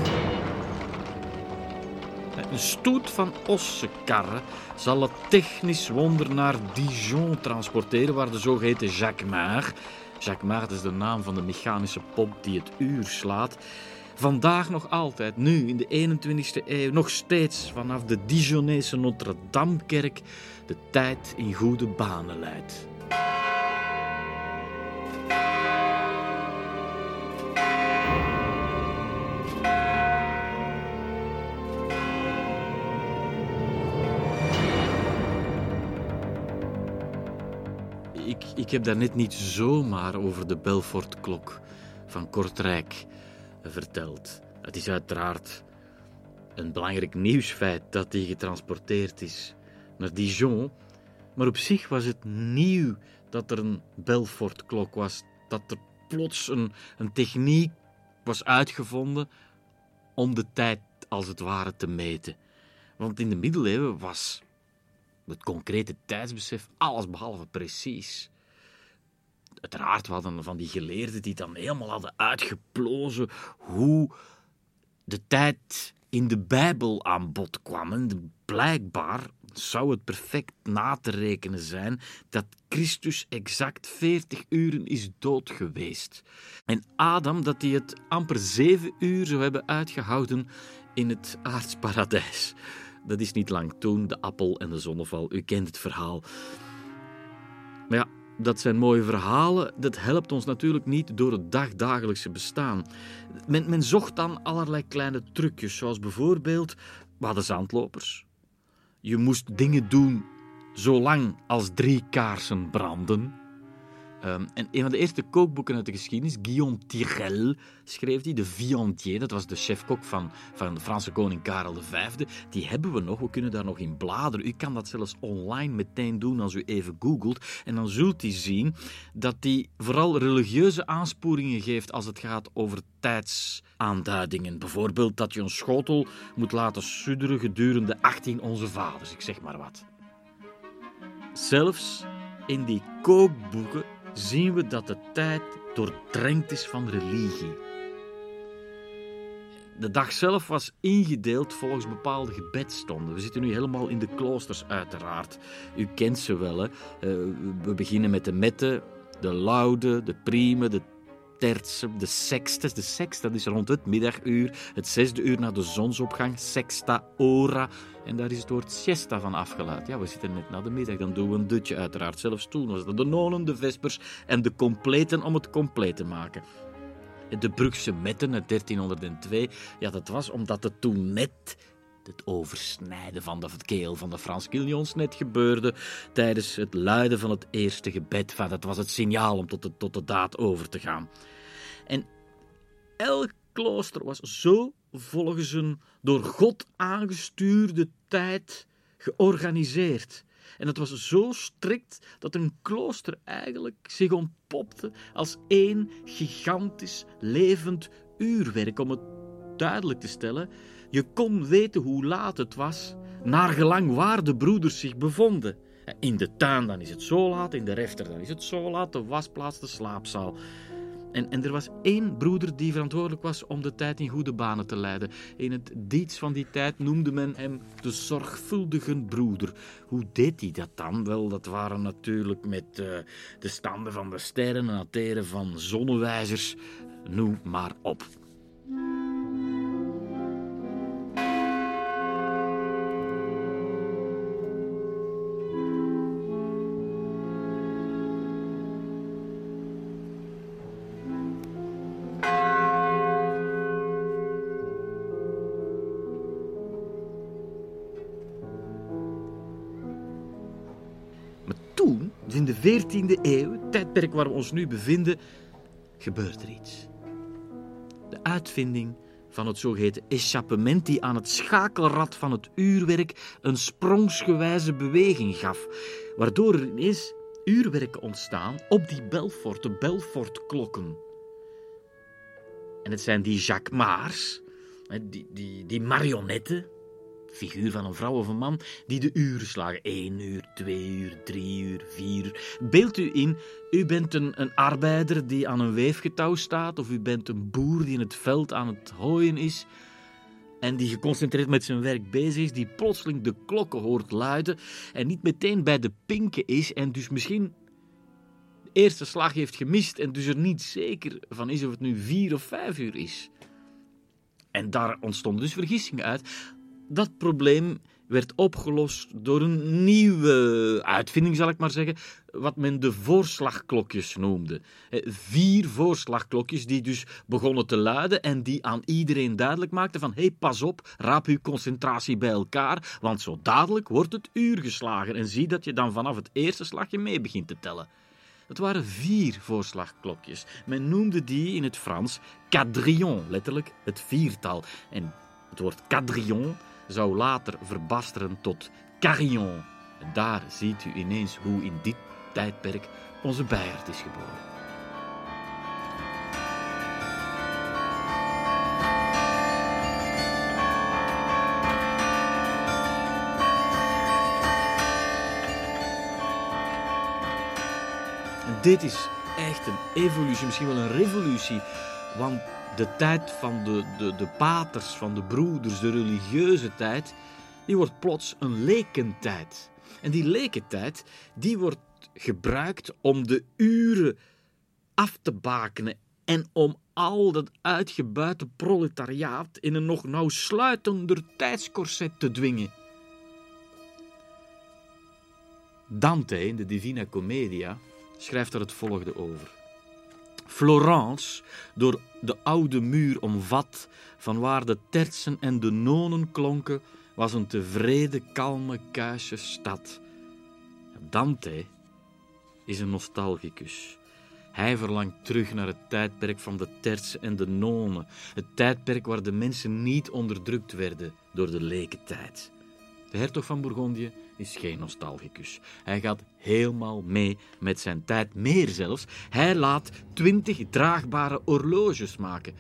Een stoet van ossenkarren zal het technisch wonder naar Dijon transporteren, waar de zogeheten Jacquemart, Jacquemart is de naam van de mechanische pop die het uur slaat, Vandaag nog altijd, nu in de 21ste eeuw, nog steeds vanaf de Dijonese Notre-Dame-kerk de tijd in goede banen leidt. Ik, ik heb daar net niet zomaar over de Belfortklok van Kortrijk verteld. Het is uiteraard een belangrijk nieuwsfeit dat die getransporteerd is naar Dijon. Maar op zich was het nieuw dat er een Belfortklok was. Dat er plots een, een techniek was uitgevonden om de tijd als het ware te meten. Want in de middeleeuwen was het concrete tijdsbesef alles behalve precies. Uiteraard hadden van die geleerden die dan helemaal hadden uitgeplozen hoe de tijd in de Bijbel aan bod kwam. blijkbaar zou het perfect na te rekenen zijn dat Christus exact 40 uren is dood geweest. En Adam dat hij het amper zeven uur zou hebben uitgehouden in het aardsparadijs. Dat is niet lang toen, de appel en de zonneval. U kent het verhaal. Maar ja, dat zijn mooie verhalen. Dat helpt ons natuurlijk niet door het dagdagelijkse bestaan. Men, men zocht dan allerlei kleine trucjes, zoals bijvoorbeeld, we hadden zandlopers. Je moest dingen doen zolang als drie kaarsen branden. Um, en een van de eerste kookboeken uit de geschiedenis, Guillaume Tirel, schreef die, de Viandier, dat was de chefkok van, van de Franse koning Karel V. Die hebben we nog, we kunnen daar nog in bladeren. U kan dat zelfs online meteen doen als u even googelt. En dan zult u zien dat hij vooral religieuze aansporingen geeft als het gaat over tijdsaanduidingen. Bijvoorbeeld dat je een schotel moet laten sudderen gedurende 18 onze vaders, ik zeg maar wat. Zelfs in die kookboeken zien we dat de tijd doordrenkt is van religie. De dag zelf was ingedeeld volgens bepaalde gebedstonden. We zitten nu helemaal in de kloosters, uiteraard. U kent ze wel. Hè? Eh, we beginnen met de mette, de laude, de prime, de de sextus. De sexta is rond het middaguur, het zesde uur na de zonsopgang, sexta ora. En daar is het woord siesta van afgeleid. Ja, we zitten net na de middag, dan doen we een dutje uiteraard. Zelfs toen was dat de nonen, de vespers en de completen om het compleet te maken. De Brugse metten uit 1302, ja, dat was omdat het toen net het oversnijden van de keel van de Frans Quillions net gebeurde tijdens het luiden van het eerste gebed. dat was het signaal om tot de, tot de daad over te gaan. En elk klooster was zo volgens een door God aangestuurde tijd georganiseerd. En het was zo strikt dat een klooster eigenlijk zich ontpopte als één gigantisch levend uurwerk. Om het duidelijk te stellen, je kon weten hoe laat het was, naar gelang waar de broeders zich bevonden. In de tuin dan is het zo laat, in de refter dan is het zo laat, de wasplaats, de slaapzaal. En, er was één broeder die verantwoordelijk was om de tijd in goede banen te leiden. In het diets van die tijd noemde men hem de zorgvuldige broeder. Hoe deed hij dat dan? Wel, dat waren natuurlijk met uh, de standen van de sterren en ateren van zonnewijzers. Noem maar op. 14e eeuw, het tijdperk waar we ons nu bevinden, gebeurt er iets. De uitvinding van het zogeheten échappement die aan het schakelrad van het uurwerk een sprongsgewijze beweging gaf, waardoor er ineens uurwerken ontstaan op die Belfort, de Belfort-klokken. En het zijn die Jacquemars, die, die, die marionetten, figuur van een vrouw of een man, die de uren slagen. 1 uur, 2 uur, 3 uur, 4 uur. Beeld u in, u bent een, een arbeider die aan een weefgetouw staat, of u bent een boer die in het veld aan het hooien is en die geconcentreerd met zijn werk bezig is, die plotseling de klokken hoort luiden en niet meteen bij de pinken is en dus misschien de eerste slag heeft gemist en dus er niet zeker van is of het nu vier of vijf uur is. En daar ontstonden dus vergissingen uit dat probleem werd opgelost door een nieuwe uitvinding, zal ik maar zeggen, wat men de voorslagklokjes noemde. Eh, vier voorslagklokjes die dus begonnen te luiden en die aan iedereen duidelijk maakten van hé, hey, pas op, raap uw concentratie bij elkaar, want zo dadelijk wordt het uur geslagen en zie dat je dan vanaf het eerste slagje mee begint te tellen. Het waren vier voorslagklokjes. Men noemde die in het Frans quadrillon, letterlijk het viertal. En het woord quadrillon zou later verbasteren tot carillon. En daar ziet u ineens hoe in dit tijdperk onze Bijert is geboren. dit is echt een evolutie, misschien wel een revolutie. Want de tijd van de, de, de paters, van de broeders, de religieuze tijd, die wordt plots een lekentijd. En die lekentijd, die wordt gebruikt om de uren af te bakenen en om al dat uitgebuite proletariaat in een nog nauwsluitender tijdscorset te dwingen. Dante in de Divina Commedia schrijft er het volgende over. Florence, door de oude muur omvat, van waar de tertsen en de nonen klonken, was een tevreden, kalme, kuische stad. Dante is een nostalgicus. Hij verlangt terug naar het tijdperk van de tertsen en de nonen, het tijdperk waar de mensen niet onderdrukt werden door de lekentijd. De hertog van Bourgondië is geen nostalgicus. Hij gaat helemaal mee met zijn tijd. Meer zelfs, hij laat twintig draagbare horloges maken.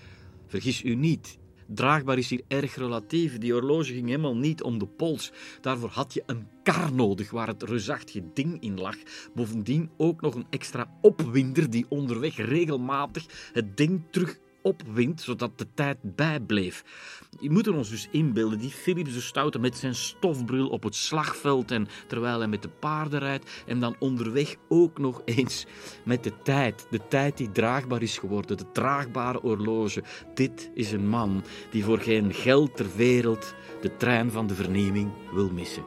Vergis u niet, draagbaar is hier erg relatief. Die horloge ging helemaal niet om de pols. Daarvoor had je een kar nodig waar het reusachtige ding in lag. Bovendien ook nog een extra opwinder die onderweg regelmatig het ding terug opwindt, zodat de tijd bijbleef. Je moet er ons dus inbeelden, die Philips de Stoute met zijn stofbril op het slagveld en terwijl hij met de paarden rijdt en dan onderweg ook nog eens met de tijd, de tijd die draagbaar is geworden, de draagbare horloge. Dit is een man die voor geen geld ter wereld de trein van de vernieuwing wil missen.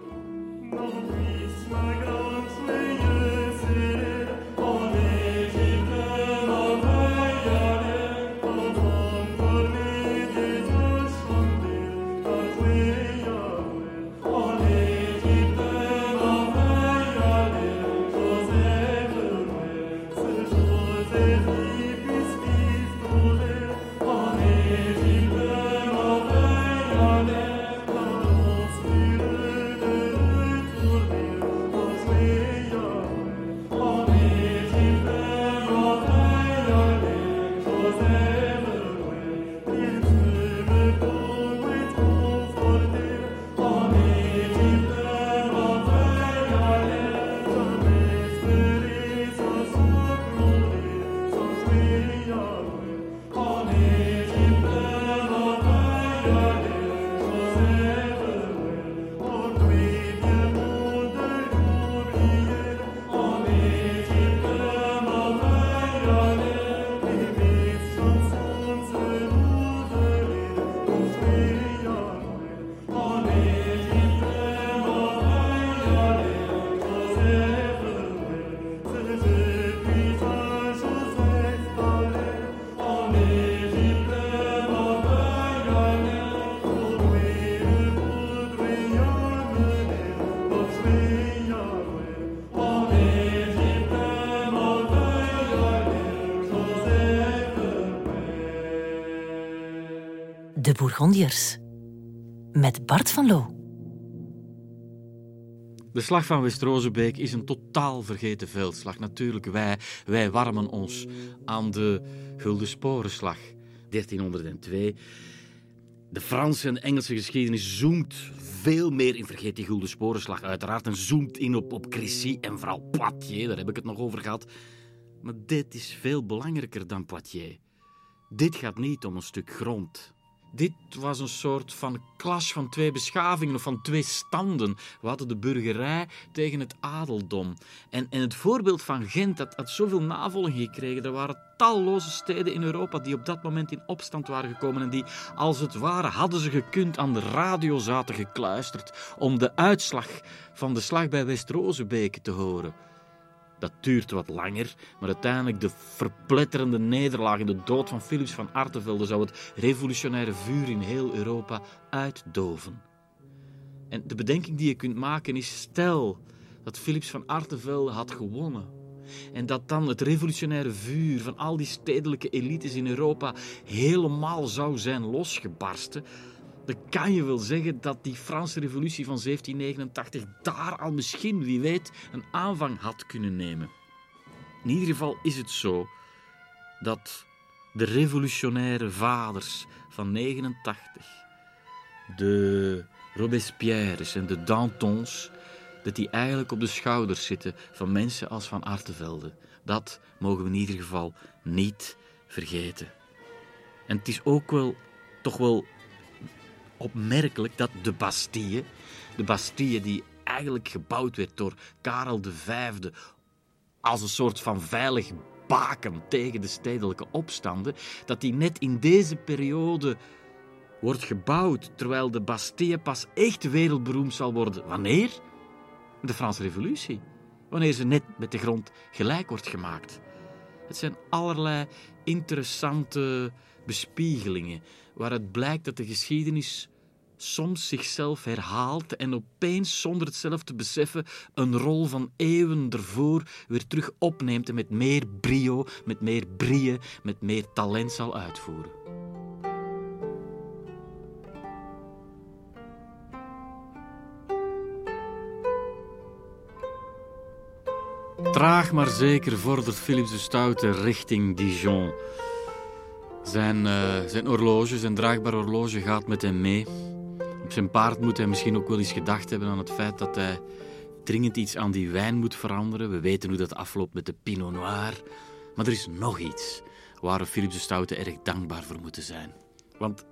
Bourgondiërs. Met Bart van Loo. De slag van West-Rozenbeek is een totaal vergeten veldslag. Natuurlijk, wij, wij warmen ons aan de Gulden Sporenslag 1302. De Franse en de Engelse geschiedenis zoomt veel meer in Vergeet die Gulden Sporenslag uiteraard en zoomt in op, op Crécy en vooral Poitiers, daar heb ik het nog over gehad. Maar dit is veel belangrijker dan Poitiers. Dit gaat niet om een stuk grond. Dit was een soort van clash van twee beschavingen of van twee standen. We hadden de burgerij tegen het adeldom. En, en het voorbeeld van Gent dat had zoveel navolging gekregen. Er waren talloze steden in Europa die op dat moment in opstand waren gekomen en die, als het ware, hadden ze gekund aan de radio zaten gekluisterd om de uitslag van de slag bij West-Rozenbeke te horen. Dat duurt wat langer, maar uiteindelijk de verpletterende nederlaag en de dood van Philips van Artevelde zou het revolutionaire vuur in heel Europa uitdoven. En de bedenking die je kunt maken is: stel dat Philips van Artevelde had gewonnen. En dat dan het revolutionaire vuur van al die stedelijke elites in Europa helemaal zou zijn losgebarsten, dan kan je wel zeggen dat die Franse revolutie van 1789 daar al misschien, wie weet, een aanvang had kunnen nemen. In ieder geval is het zo dat de revolutionaire vaders van 89, de Robespierres en de Dantons, dat die eigenlijk op de schouders zitten van mensen als Van Artevelde. Dat mogen we in ieder geval niet vergeten. En het is ook wel, toch wel opmerkelijk dat de Bastille, de Bastille die eigenlijk gebouwd werd door Karel V als een soort van veilig baken tegen de stedelijke opstanden, dat die net in deze periode wordt gebouwd, terwijl de Bastille pas echt wereldberoemd zal worden. Wanneer? De Franse Revolutie. Wanneer ze net met de grond gelijk wordt gemaakt. Het zijn allerlei interessante bespiegelingen waaruit blijkt dat de geschiedenis soms zichzelf herhaalt en opeens, zonder het zelf te beseffen, een rol van eeuwen ervoor weer terug opneemt en met meer brio, met meer brie, met meer talent zal uitvoeren. Traag maar zeker vordert Philips de Stoute richting Dijon. Zijn, uh, zijn horloge, zijn draagbaar horloge gaat met hem mee. Op zijn paard moet hij misschien ook wel eens gedacht hebben aan het feit dat hij dringend iets aan die wijn moet veranderen. We weten hoe dat afloopt met de Pinot Noir. Maar er is nog iets waar Philips de Stoute erg dankbaar voor moeten zijn. Want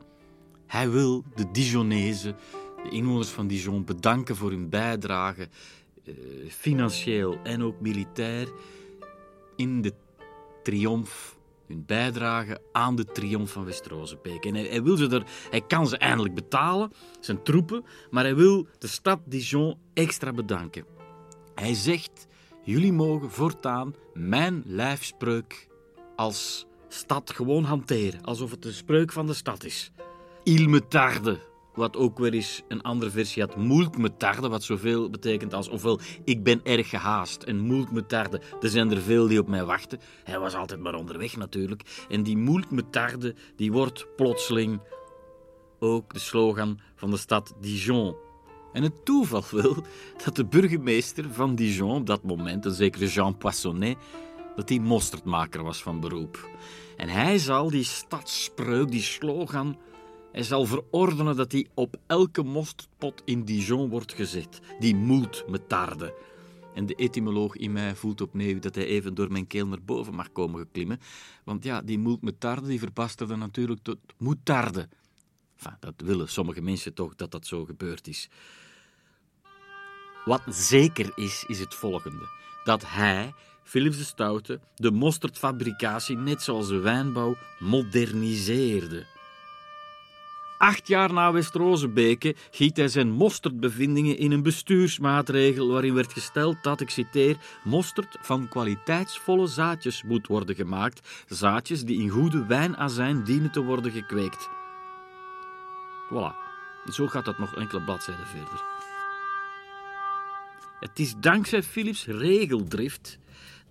hij wil de Dijonese, de inwoners van Dijon, bedanken voor hun bijdrage, eh, financieel en ook militair, in de triomf hun bijdrage aan de triomf van West-Rozenbeek. En hij, hij, wil ze er, hij kan ze eindelijk betalen, zijn troepen, maar hij wil de stad Dijon extra bedanken. Hij zegt: Jullie mogen voortaan mijn lijfspreuk als stad gewoon hanteren, alsof het de spreuk van de stad is. Il me tarde, wat ook weer eens een andere versie had, moelt me tarde, wat zoveel betekent als ofwel ik ben erg gehaast en moelt me tarde. Er zijn er veel die op mij wachten. Hij was altijd maar onderweg natuurlijk. En die moelt me tarde, die wordt plotseling ook de slogan van de stad Dijon. En het toeval wil dat de burgemeester van Dijon op dat moment, een zekere Jean Poissonnet, dat hij mosterdmaker was van beroep. En hij zal die stadsspreuk, die slogan, hij zal verordenen dat die op elke mosterdpot in Dijon wordt gezet. Die moet metarde. En de etymoloog in mij voelt opnieuw dat hij even door mijn keel naar boven mag komen geklimmen. Want ja, die moelt metarde die verbasterde natuurlijk tot moetarde. Enfin, dat willen sommige mensen toch dat dat zo gebeurd is. Wat zeker is, is het volgende: dat hij, Philips de Stoute, de mosterdfabricatie, net zoals de wijnbouw, moderniseerde. Acht jaar na West-Rozenbeke giet hij zijn mosterdbevindingen in een bestuursmaatregel waarin werd gesteld dat, ik citeer, mosterd van kwaliteitsvolle zaadjes moet worden gemaakt, zaadjes die in goede wijnazijn dienen te worden gekweekt. Voilà, zo gaat dat nog enkele bladzijden verder. Het is dankzij Philips regeldrift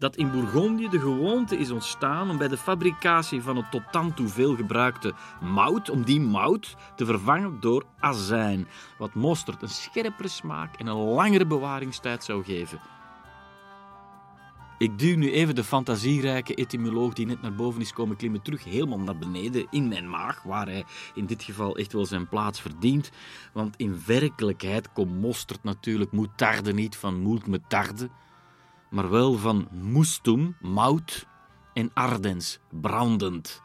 dat in Bourgondië de gewoonte is ontstaan om bij de fabricatie van het tot dan toe veel gebruikte mout, om die mout te vervangen door azijn, wat mosterd een scherpere smaak en een langere bewaringstijd zou geven. Ik duw nu even de fantasierijke etymoloog die net naar boven is komen klimmen terug helemaal naar beneden in mijn maag, waar hij in dit geval echt wel zijn plaats verdient. Want in werkelijkheid komt mosterd natuurlijk moutarde niet van moelt metarde, maar wel van moestum, mout, en ardens, brandend.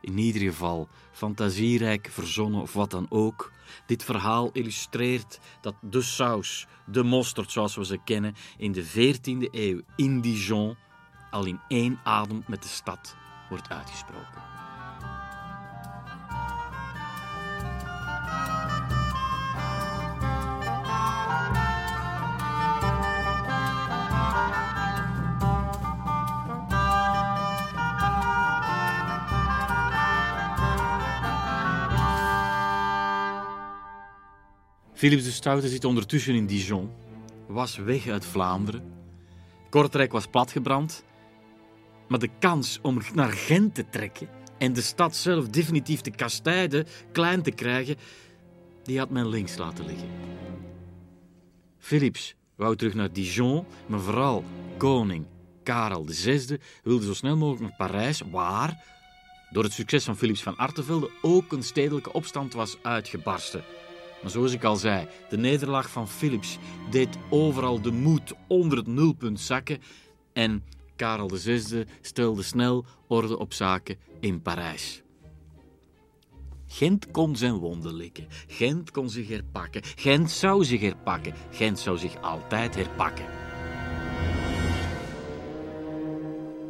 In ieder geval, fantasierijk verzonnen of wat dan ook. Dit verhaal illustreert dat de saus, de mosterd zoals we ze kennen, in de 14e eeuw in Dijon al in één adem met de stad wordt uitgesproken. Philips de Stoute zit ondertussen in Dijon, was weg uit Vlaanderen, Kortrijk was platgebrand. Maar de kans om naar Gent te trekken en de stad zelf definitief te kastijden, klein te krijgen, die had men links laten liggen. Philips wou terug naar Dijon, maar vooral koning Karel VI wilde zo snel mogelijk naar Parijs, waar, door het succes van Philips van Artevelde, ook een stedelijke opstand was uitgebarsten. Maar zoals ik al zei, de nederlaag van Philips deed overal de moed onder het nulpunt zakken en Karel VI stelde snel orde op zaken in Parijs. Gent kon zijn wonden likken. Gent kon zich herpakken. Gent zou zich herpakken. Gent zou zich altijd herpakken.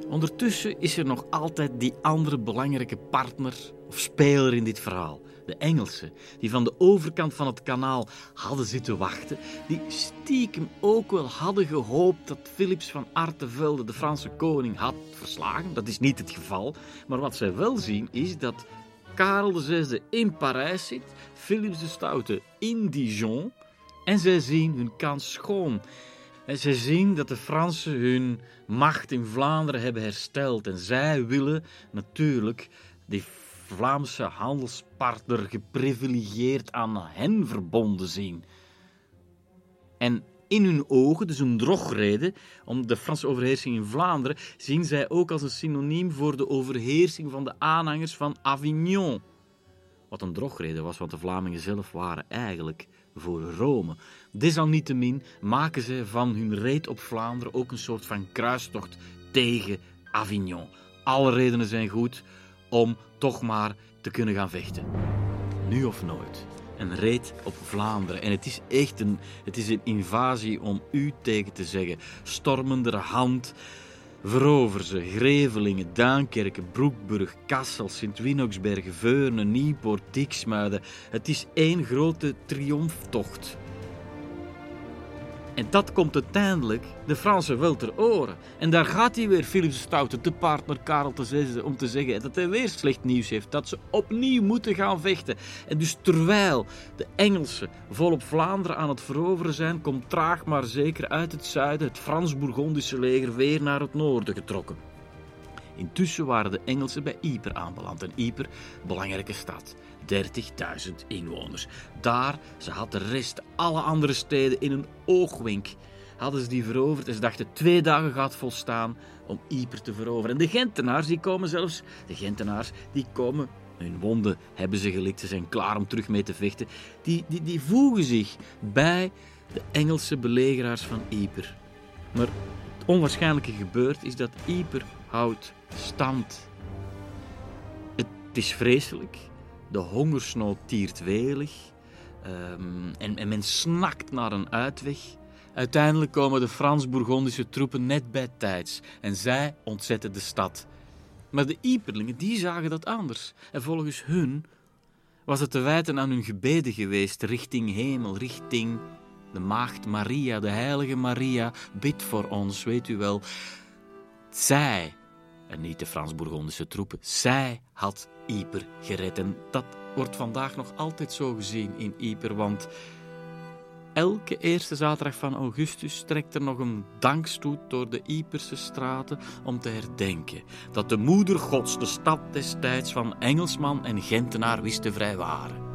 Ondertussen is er nog altijd die andere belangrijke partner of speler in dit verhaal. De Engelsen, die van de overkant van het kanaal hadden zitten wachten, die stiekem ook wel hadden gehoopt dat Philips van Artevelde de Franse koning had verslagen. Dat is niet het geval, maar wat zij wel zien is dat Karel VI in Parijs zit, Philips de Stoute in Dijon en zij zien hun kans schoon. En zij zien dat de Fransen hun macht in Vlaanderen hebben hersteld. En zij willen natuurlijk die Vlaamse handelspartner geprivilegieerd aan hen verbonden zien. En in hun ogen, dus een drogreden om de Franse overheersing in Vlaanderen, zien zij ook als een synoniem voor de overheersing van de aanhangers van Avignon. Wat een drogreden was, want de Vlamingen zelf waren eigenlijk voor Rome. Desalniettemin maken ze van hun reed op Vlaanderen ook een soort van kruistocht tegen Avignon. Alle redenen zijn goed om toch maar te kunnen gaan vechten. Nu of nooit. Een reed op Vlaanderen. En het is echt een, het is een invasie om u tegen te zeggen. Stormender hand. Verover ze Grevelingen, Duinkerken, Broekburg, Kassel, Sint-Winoksbergen, Veurne, Nieuwpoort, Diksmuiden. Het is één grote triomftocht. En dat komt uiteindelijk de Fransen wel ter oren. En daar gaat hij weer, Philips Stoute, de partner Karel VI, om te zeggen dat hij weer slecht nieuws heeft. Dat ze opnieuw moeten gaan vechten. En dus terwijl de Engelsen volop Vlaanderen aan het veroveren zijn, komt traag maar zeker uit het zuiden het Frans-Bourgondische leger weer naar het noorden getrokken. Intussen waren de Engelsen bij Ypres aanbeland. En Ypres, belangrijke stad. 30.000 inwoners. Daar, ze had de rest, alle andere steden in een oogwink. Hadden ze die veroverd en ze dachten twee dagen gaat volstaan om Ypres te veroveren. En de Gentenaars, die komen zelfs, de Gentenaars, die komen, hun wonden hebben ze gelikt, ze zijn klaar om terug mee te vechten. Die, die, die voegen zich bij de Engelse belegeraars van Ypres. Maar het onwaarschijnlijke gebeurt is dat Ypres houdt stand. Het is vreselijk. De hongersnood tiert welig. Um, en, en, men snakt naar een uitweg. Uiteindelijk komen de Frans-Bourgondische troepen net bij tijds en zij ontzetten de stad. Maar de Ieperlingen die zagen dat anders. En volgens hun was het te wijten aan hun gebeden geweest richting hemel, richting de maagd Maria, de heilige Maria. Bid voor ons, weet u wel. Zij en niet de Frans-Bourgondische troepen. Zij had Ypres gered. En dat wordt vandaag nog altijd zo gezien in Ypres, want elke eerste zaterdag van augustus trekt er nog een dankstoet door de Yperse straten om te herdenken dat de moeder gods de stad destijds van Engelsman en Gentenaar wist te vrijwaren.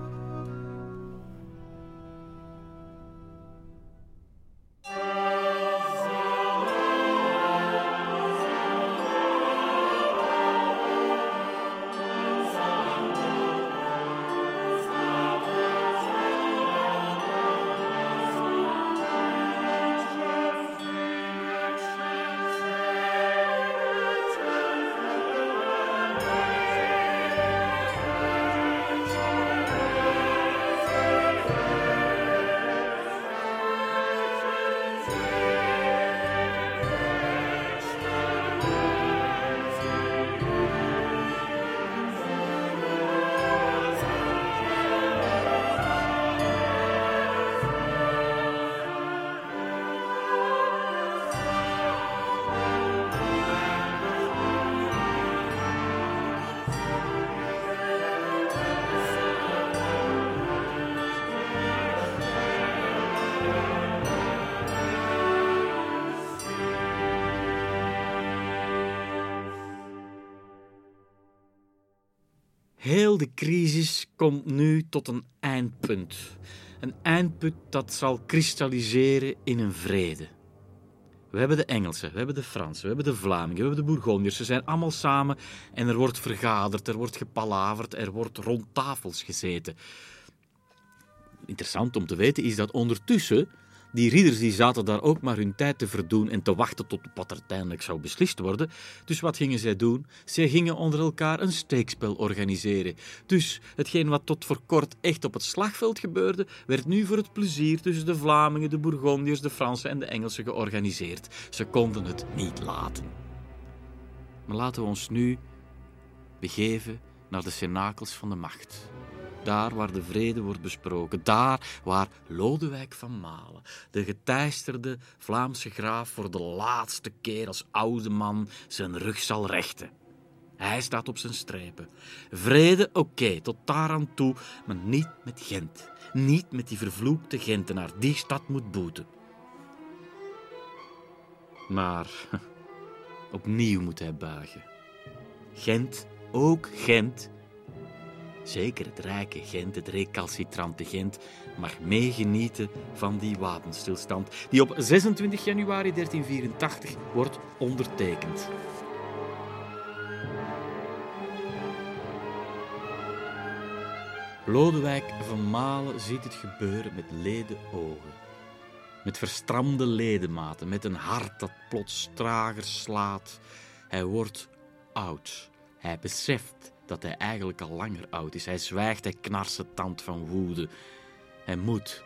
Heel de crisis komt nu tot een eindpunt. Een eindpunt dat zal kristalliseren in een vrede. We hebben de Engelsen, we hebben de Fransen, we hebben de Vlamingen, we hebben de Bourgondiërs. Ze zijn allemaal samen en er wordt vergaderd, er wordt gepalaverd, er wordt rond tafels gezeten. Interessant om te weten is dat ondertussen die ridders die zaten daar ook maar hun tijd te verdoen en te wachten tot wat uiteindelijk zou beslist worden. Dus wat gingen zij doen? Zij gingen onder elkaar een steekspel organiseren. Dus hetgeen wat tot voor kort echt op het slagveld gebeurde, werd nu voor het plezier tussen de Vlamingen, de Bourgondiërs, de Fransen en de Engelsen georganiseerd. Ze konden het niet laten. Maar laten we ons nu begeven naar de cenakels van de macht daar waar de vrede wordt besproken, daar waar Lodewijk van Malen, de geteisterde Vlaamse graaf, voor de laatste keer als oude man zijn rug zal rechten. Hij staat op zijn strepen. Vrede, oké, tot daar aan toe, maar niet met Gent. Niet met die vervloekte Gentenaar. Die stad moet boeten. Maar opnieuw moet hij buigen. Gent, ook Gent, zeker het rijke Gent, het recalcitrante Gent, mag meegenieten van die wapenstilstand, die op 26 januari 1384 wordt ondertekend. Lodewijk van Malen ziet het gebeuren met leden ogen. Met verstramde ledematen, met een hart dat plots trager slaat. Hij wordt oud. Hij beseft dat hij eigenlijk al langer oud is. Hij zwijgt, hij knarst tand van woede. Hij moet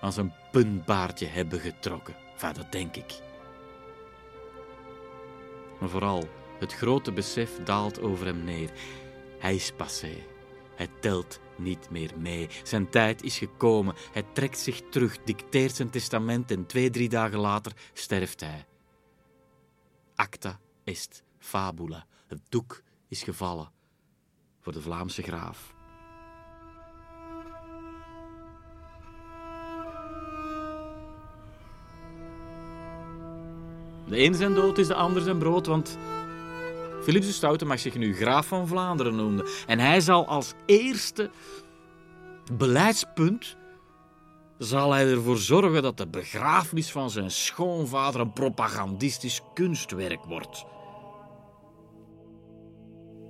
aan zijn puntbaardje hebben getrokken. Enfin, dat denk ik. Maar vooral, het grote besef daalt over hem neer. Hij is passé. Hij telt niet meer mee. Zijn tijd is gekomen. Hij trekt zich terug, dicteert zijn testament en twee, drie dagen later sterft hij. Acta est fabula. Het doek is gevallen voor de Vlaamse graaf. De een zijn dood is de ander zijn brood, want Philips de Stoute mag zich nu graaf van Vlaanderen noemen. En hij zal als eerste beleidspunt zal hij ervoor zorgen dat de begrafenis van zijn schoonvader een propagandistisch kunstwerk wordt.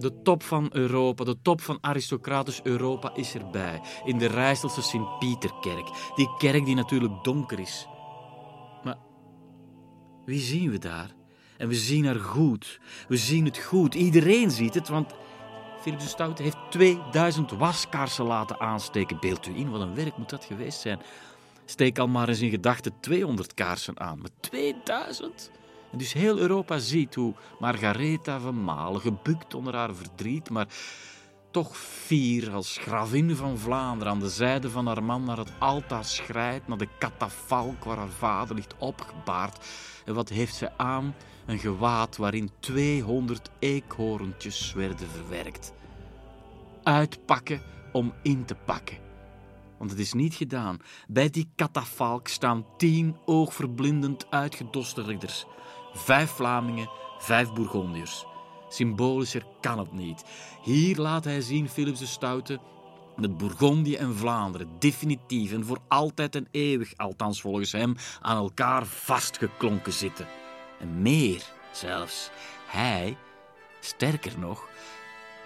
De top van Europa, de top van aristocratisch Europa is erbij. In de Rijsselse Sint-Pieterkerk. Die kerk die natuurlijk donker is. Maar wie zien we daar? En we zien haar goed. We zien het goed. Iedereen ziet het, want Philips de Stoute heeft 2000 waskaarsen laten aansteken. Beeld u in, wat een werk moet dat geweest zijn. Steek al maar eens in gedachten 200 kaarsen aan. Maar 2000? Dus heel Europa ziet hoe Margaretha van Malen, gebukt onder haar verdriet, maar toch fier als gravin van Vlaanderen aan de zijde van haar man naar het altaar schrijdt, naar de katafalk waar haar vader ligt opgebaard. En wat heeft ze aan? Een gewaad waarin 200 eekhoorntjes werden verwerkt. Uitpakken om in te pakken. Want het is niet gedaan. Bij die katafalk staan tien oogverblindend uitgedoste ridders. Vijf Vlamingen, vijf Bourgondiërs. Symbolischer kan het niet. Hier laat hij zien, Philips de Stoute, dat Bourgondië en Vlaanderen definitief en voor altijd en eeuwig, althans volgens hem, aan elkaar vastgeklonken zitten. En meer zelfs. Hij, sterker nog,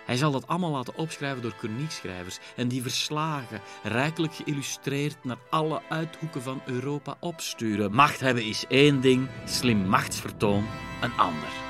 hij zal dat allemaal laten opschrijven door kroniekschrijvers en die verslagen, rijkelijk geïllustreerd naar alle uithoeken van Europa opsturen. Macht hebben is één ding, slim machtsvertoon een ander.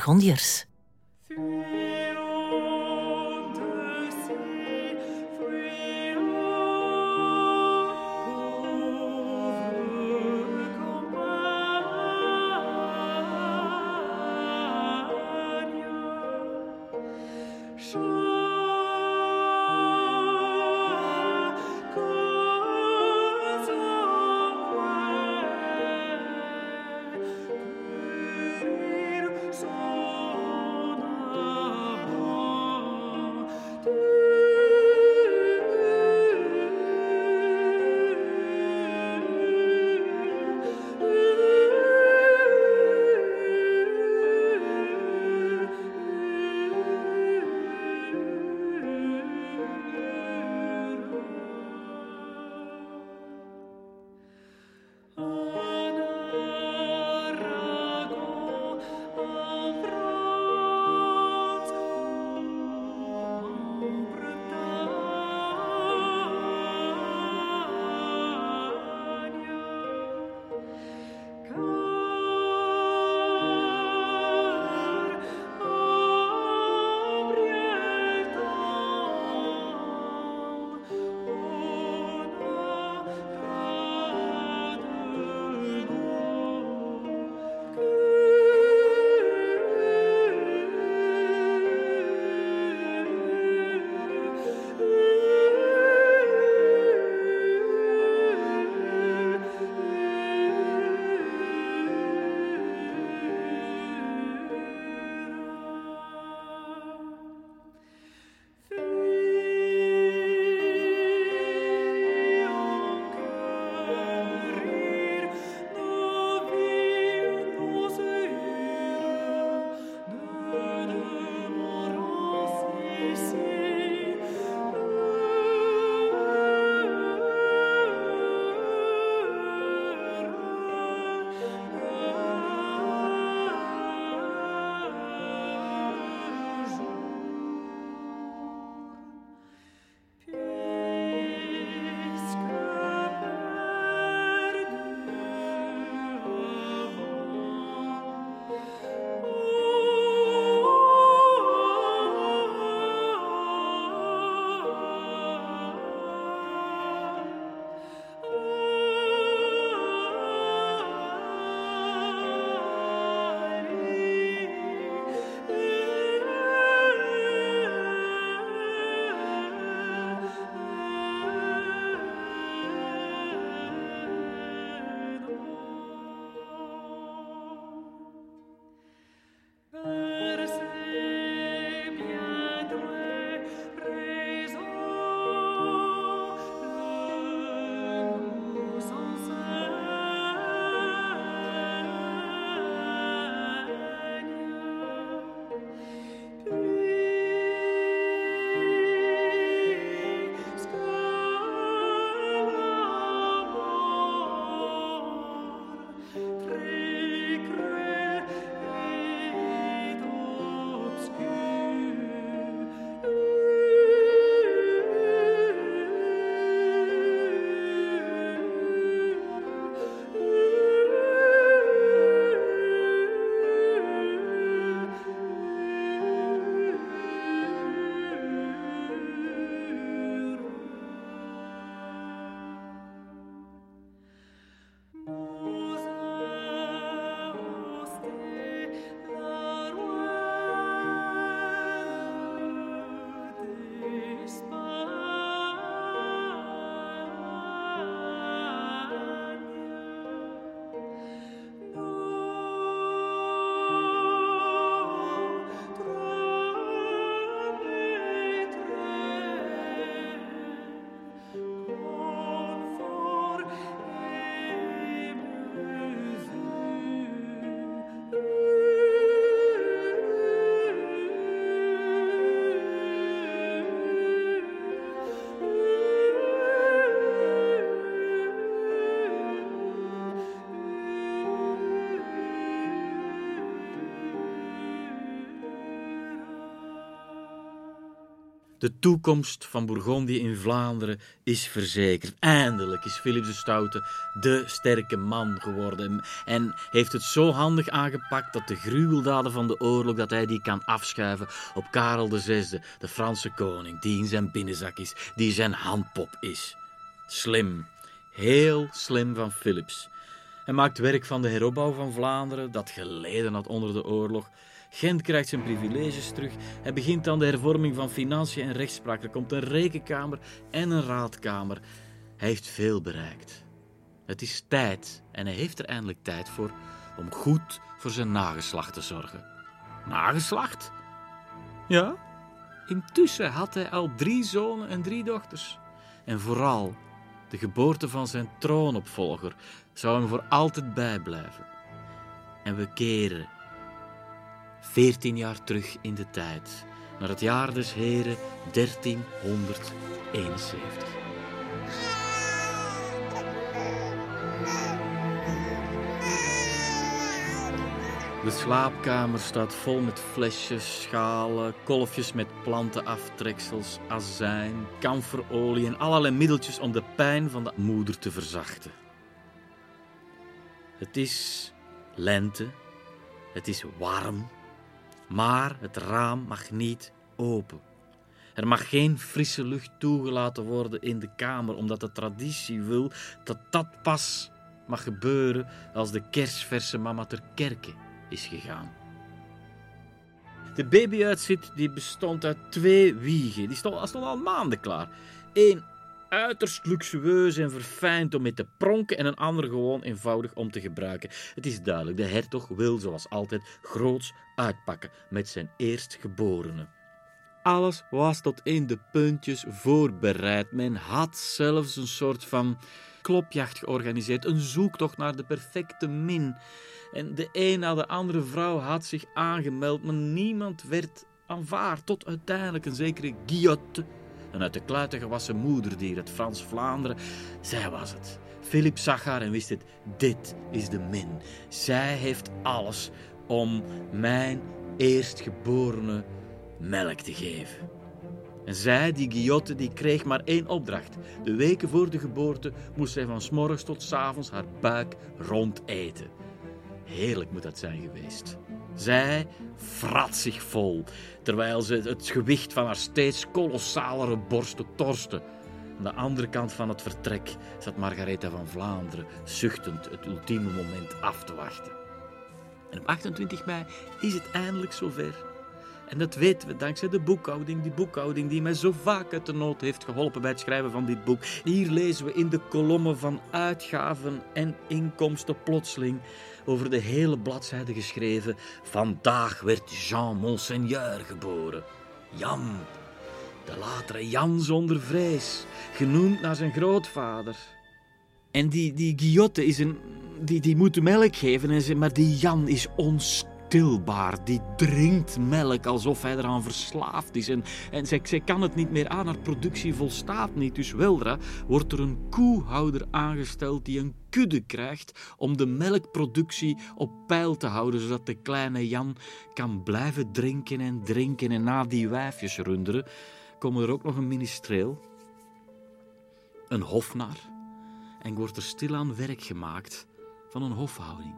Bourgondiërs. De toekomst van Bourgondië in Vlaanderen is verzekerd. Eindelijk is Philips de Stoute de sterke man geworden en heeft het zo handig aangepakt dat de gruweldaden van de oorlog dat hij die kan afschuiven op Karel VI, de Franse koning, die in zijn binnenzak is, die zijn handpop is. Slim, heel slim van Philips. Hij maakt werk van de heropbouw van Vlaanderen, dat geleden had onder de oorlog. Gent krijgt zijn privileges terug. Hij begint aan de hervorming van financiën en rechtspraak. Er komt een rekenkamer en een raadkamer. Hij heeft veel bereikt. Het is tijd, en hij heeft er eindelijk tijd voor, om goed voor zijn nageslacht te zorgen. Nageslacht? Ja. Intussen had hij al drie zonen en drie dochters. En vooral de geboorte van zijn troonopvolger zou hem voor altijd bijblijven. En we keren 14 jaar terug in de tijd, naar het jaar des Heren 1371. De slaapkamer staat vol met flesjes, schalen, kolfjes met plantenaftreksels, azijn, kamferolie en allerlei middeltjes om de pijn van de moeder te verzachten. Het is lente, het is warm, maar het raam mag niet open. Er mag geen frisse lucht toegelaten worden in de kamer, omdat de traditie wil dat dat pas mag gebeuren als de kersverse mama ter kerke is gegaan. De babyuitzit die bestond uit twee wiegen. Die stond, stond al maanden klaar. Eén uiterst luxueus en verfijnd om mee te pronken en een ander gewoon eenvoudig om te gebruiken. Het is duidelijk, de hertog wil zoals altijd groots uitpakken met zijn eerstgeborene. Alles was tot in de puntjes voorbereid. Men had zelfs een soort van klopjacht georganiseerd, een zoektocht naar de perfecte min. En de een na de andere vrouw had zich aangemeld, maar niemand werd aanvaard. Tot uiteindelijk een zekere Guillotte, een uit de kluiten gewassen moederdier uit Frans-Vlaanderen. Zij was het. Philip zag haar en wist het. Dit is de min. Zij heeft alles om mijn eerstgeborene melk te geven. En zij, die Guillotte, die kreeg maar één opdracht. De weken voor de geboorte moest zij van s tot s avonds haar buik rondeten. Heerlijk moet dat zijn geweest. Zij frat zich vol, terwijl ze het gewicht van haar steeds kolossalere borsten torste. Aan de andere kant van het vertrek zat Margaretha van Vlaanderen, zuchtend het ultieme moment af te wachten. En op 28 mei is het eindelijk zover. En dat weten we dankzij de boekhouding, die boekhouding die mij zo vaak uit de nood heeft geholpen bij het schrijven van dit boek. Hier lezen we in de kolommen van uitgaven en inkomsten plotseling over de hele bladzijde geschreven. Vandaag werd Jean Monseigneur geboren. Jan, de latere Jan zonder vrees, genoemd naar zijn grootvader. En die, die Guillotte is een, die, die moet melk geven, en ze, maar die Jan is onstilbaar. Die drinkt melk alsof hij eraan verslaafd is. En, en zij, kan het niet meer aan, haar productie volstaat niet. Dus weldra wordt er een koehouder aangesteld die een kudde krijgt om de melkproductie op peil te houden, zodat de kleine Jan kan blijven drinken en drinken. En na die wijfjes runderen, komen er ook nog een ministreel, een hofnar en wordt er stilaan werk gemaakt van een hofhouding.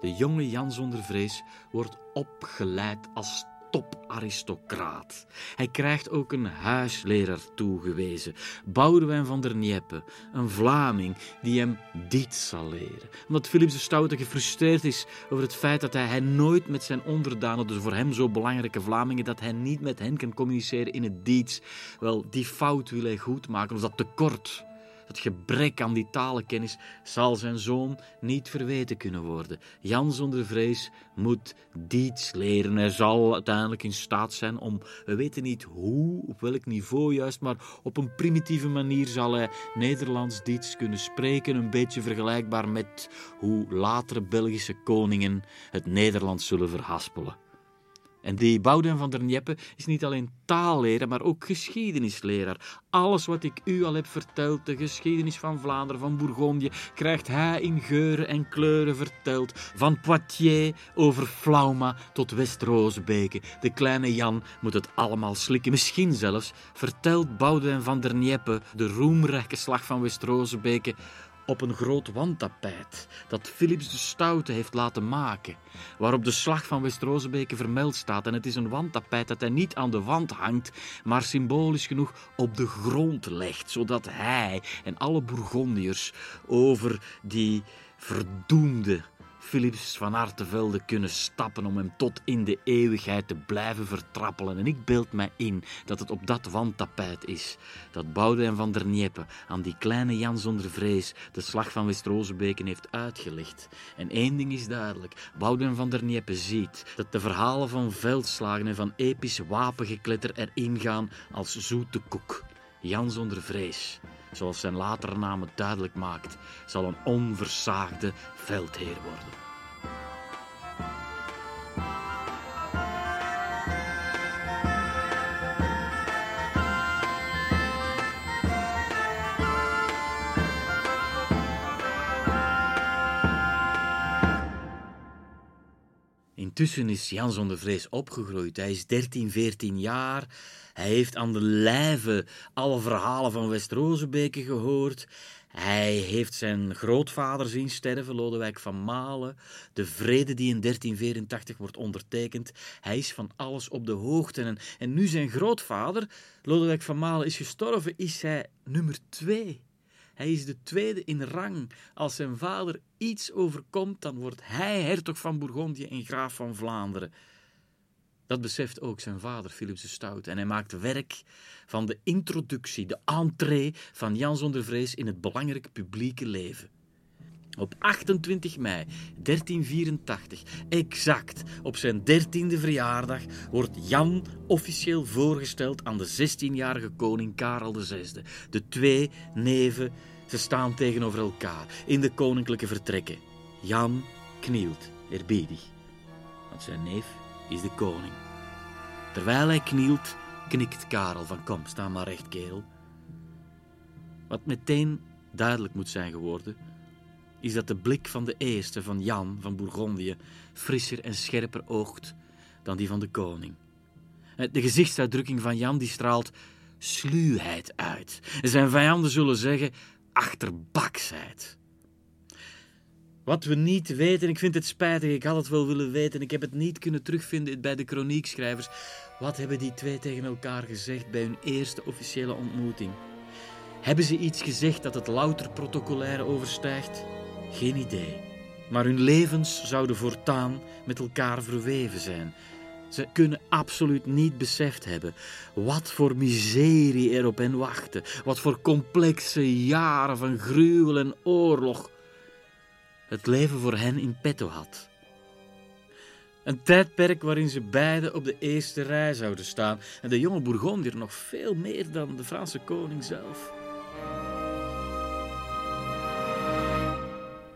De jonge Jan zonder vrees wordt opgeleid als toparistocraat. Hij krijgt ook een huisleraar toegewezen, Boudewijn van der Nieppe, een Vlaming die hem dit zal leren. Omdat Philips de Stoute gefrustreerd is over het feit dat hij, nooit met zijn onderdanen, dus voor hem zo belangrijke Vlamingen, dat hij niet met hen kan communiceren in het Diets. Wel, die fout wil hij goedmaken, of dat tekort het gebrek aan die talenkennis zal zijn zoon niet verweten kunnen worden. Jan zonder vrees moet diets leren. Hij zal uiteindelijk in staat zijn om, we weten niet hoe, op welk niveau juist, maar op een primitieve manier zal hij Nederlands diets kunnen spreken. Een beetje vergelijkbaar met hoe latere Belgische koningen het Nederlands zullen verhaspelen. En die Boudewijn van der Nieppe is niet alleen taalleraar, maar ook geschiedenisleraar. Alles wat ik u al heb verteld, de geschiedenis van Vlaanderen, van Bourgondië, krijgt hij in geuren en kleuren verteld. Van Poitiers over Flauma tot West-Rozebeke. De kleine Jan moet het allemaal slikken. Misschien zelfs vertelt Boudewijn van der Nieppe de roemrijke slag van West-Rozebeke op een groot wandtapijt dat Philips de Stoute heeft laten maken, waarop de slag van West-Rozebeke vermeld staat. En het is een wandtapijt dat hij niet aan de wand hangt, maar symbolisch genoeg op de grond legt, zodat hij en alle Bourgondiërs over die verdoemde Philips van Artevelde kunnen stappen om hem tot in de eeuwigheid te blijven vertrappelen. En ik beeld mij in dat het op dat wandtapijt is dat Boudewijn van der Nieppe aan die kleine Jan zonder vrees de slag van West-Rozebeken heeft uitgelegd. En één ding is duidelijk: Boudewijn van der Nieppe ziet dat de verhalen van veldslagen en van episch wapengekletter erin gaan als zoete koek. Jan zonder vrees zoals zijn latere naam het duidelijk maakt, zal een onversaagde veldheer worden. Intussen is Jan zonder vrees opgegroeid. Hij is 13, 14 jaar. Hij heeft aan de lijve alle verhalen van West-Rozebeke gehoord. Hij heeft zijn grootvader zien sterven, Lodewijk van Malen. De vrede die in 1384 wordt ondertekend. Hij is van alles op de hoogte. En, en nu zijn grootvader, Lodewijk van Malen, is gestorven, is hij nummer twee. Hij is de tweede in rang. Als zijn vader iets overkomt, dan wordt hij hertog van Bourgondië en graaf van Vlaanderen. Dat beseft ook zijn vader, Philips de Stout. En hij maakt werk van de introductie, de entree van Jan zonder vrees in het belangrijke publieke leven. Op 28 mei 1384, exact op zijn dertiende verjaardag, wordt Jan officieel voorgesteld aan de 16-jarige koning Karel VI. De twee neven, ze staan tegenover elkaar in de koninklijke vertrekken. Jan knielt, eerbiedig, want zijn neef is de koning. Terwijl hij knielt, knikt Karel van kom, sta maar recht, kerel. Wat meteen duidelijk moet zijn geworden, is dat de blik van de eerste, van Jan van Bourgondië, frisser en scherper oogt dan die van de koning. De gezichtsuitdrukking van Jan die straalt sluwheid uit. Zijn vijanden zullen zeggen achterbaksheid. Wat we niet weten, ik vind het spijtig, ik had het wel willen weten, ik heb het niet kunnen terugvinden bij de chroniekschrijvers. Wat hebben die twee tegen elkaar gezegd bij hun eerste officiële ontmoeting? Hebben ze iets gezegd dat het louter protocolaire overstijgt? Geen idee. Maar hun levens zouden voortaan met elkaar verweven zijn. Ze kunnen absoluut niet beseft hebben wat voor miserie er op hen wachtte, wat voor complexe jaren van gruwel en oorlog het leven voor hen in petto had. Een tijdperk waarin ze beiden op de eerste rij zouden staan en de jonge Bourgondier nog veel meer dan de Franse koning zelf.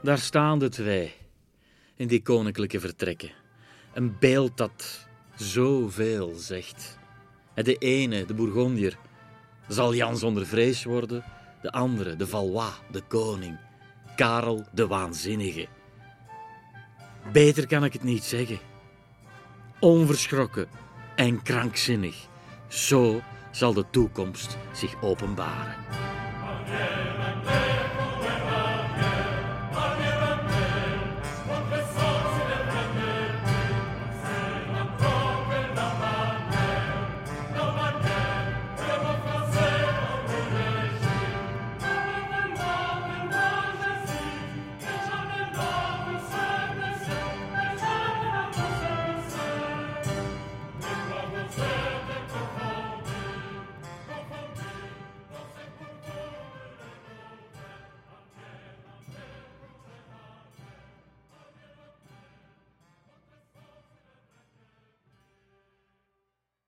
Daar staan de twee in die koninklijke vertrekken. Een beeld dat zoveel zegt. De ene, de Bourgondier, zal Jan zonder vrees worden, de andere, de Valois, de koning, Karel de Waanzinnige. Beter kan ik het niet zeggen. Onverschrokken en krankzinnig. Zo zal de toekomst zich openbaren.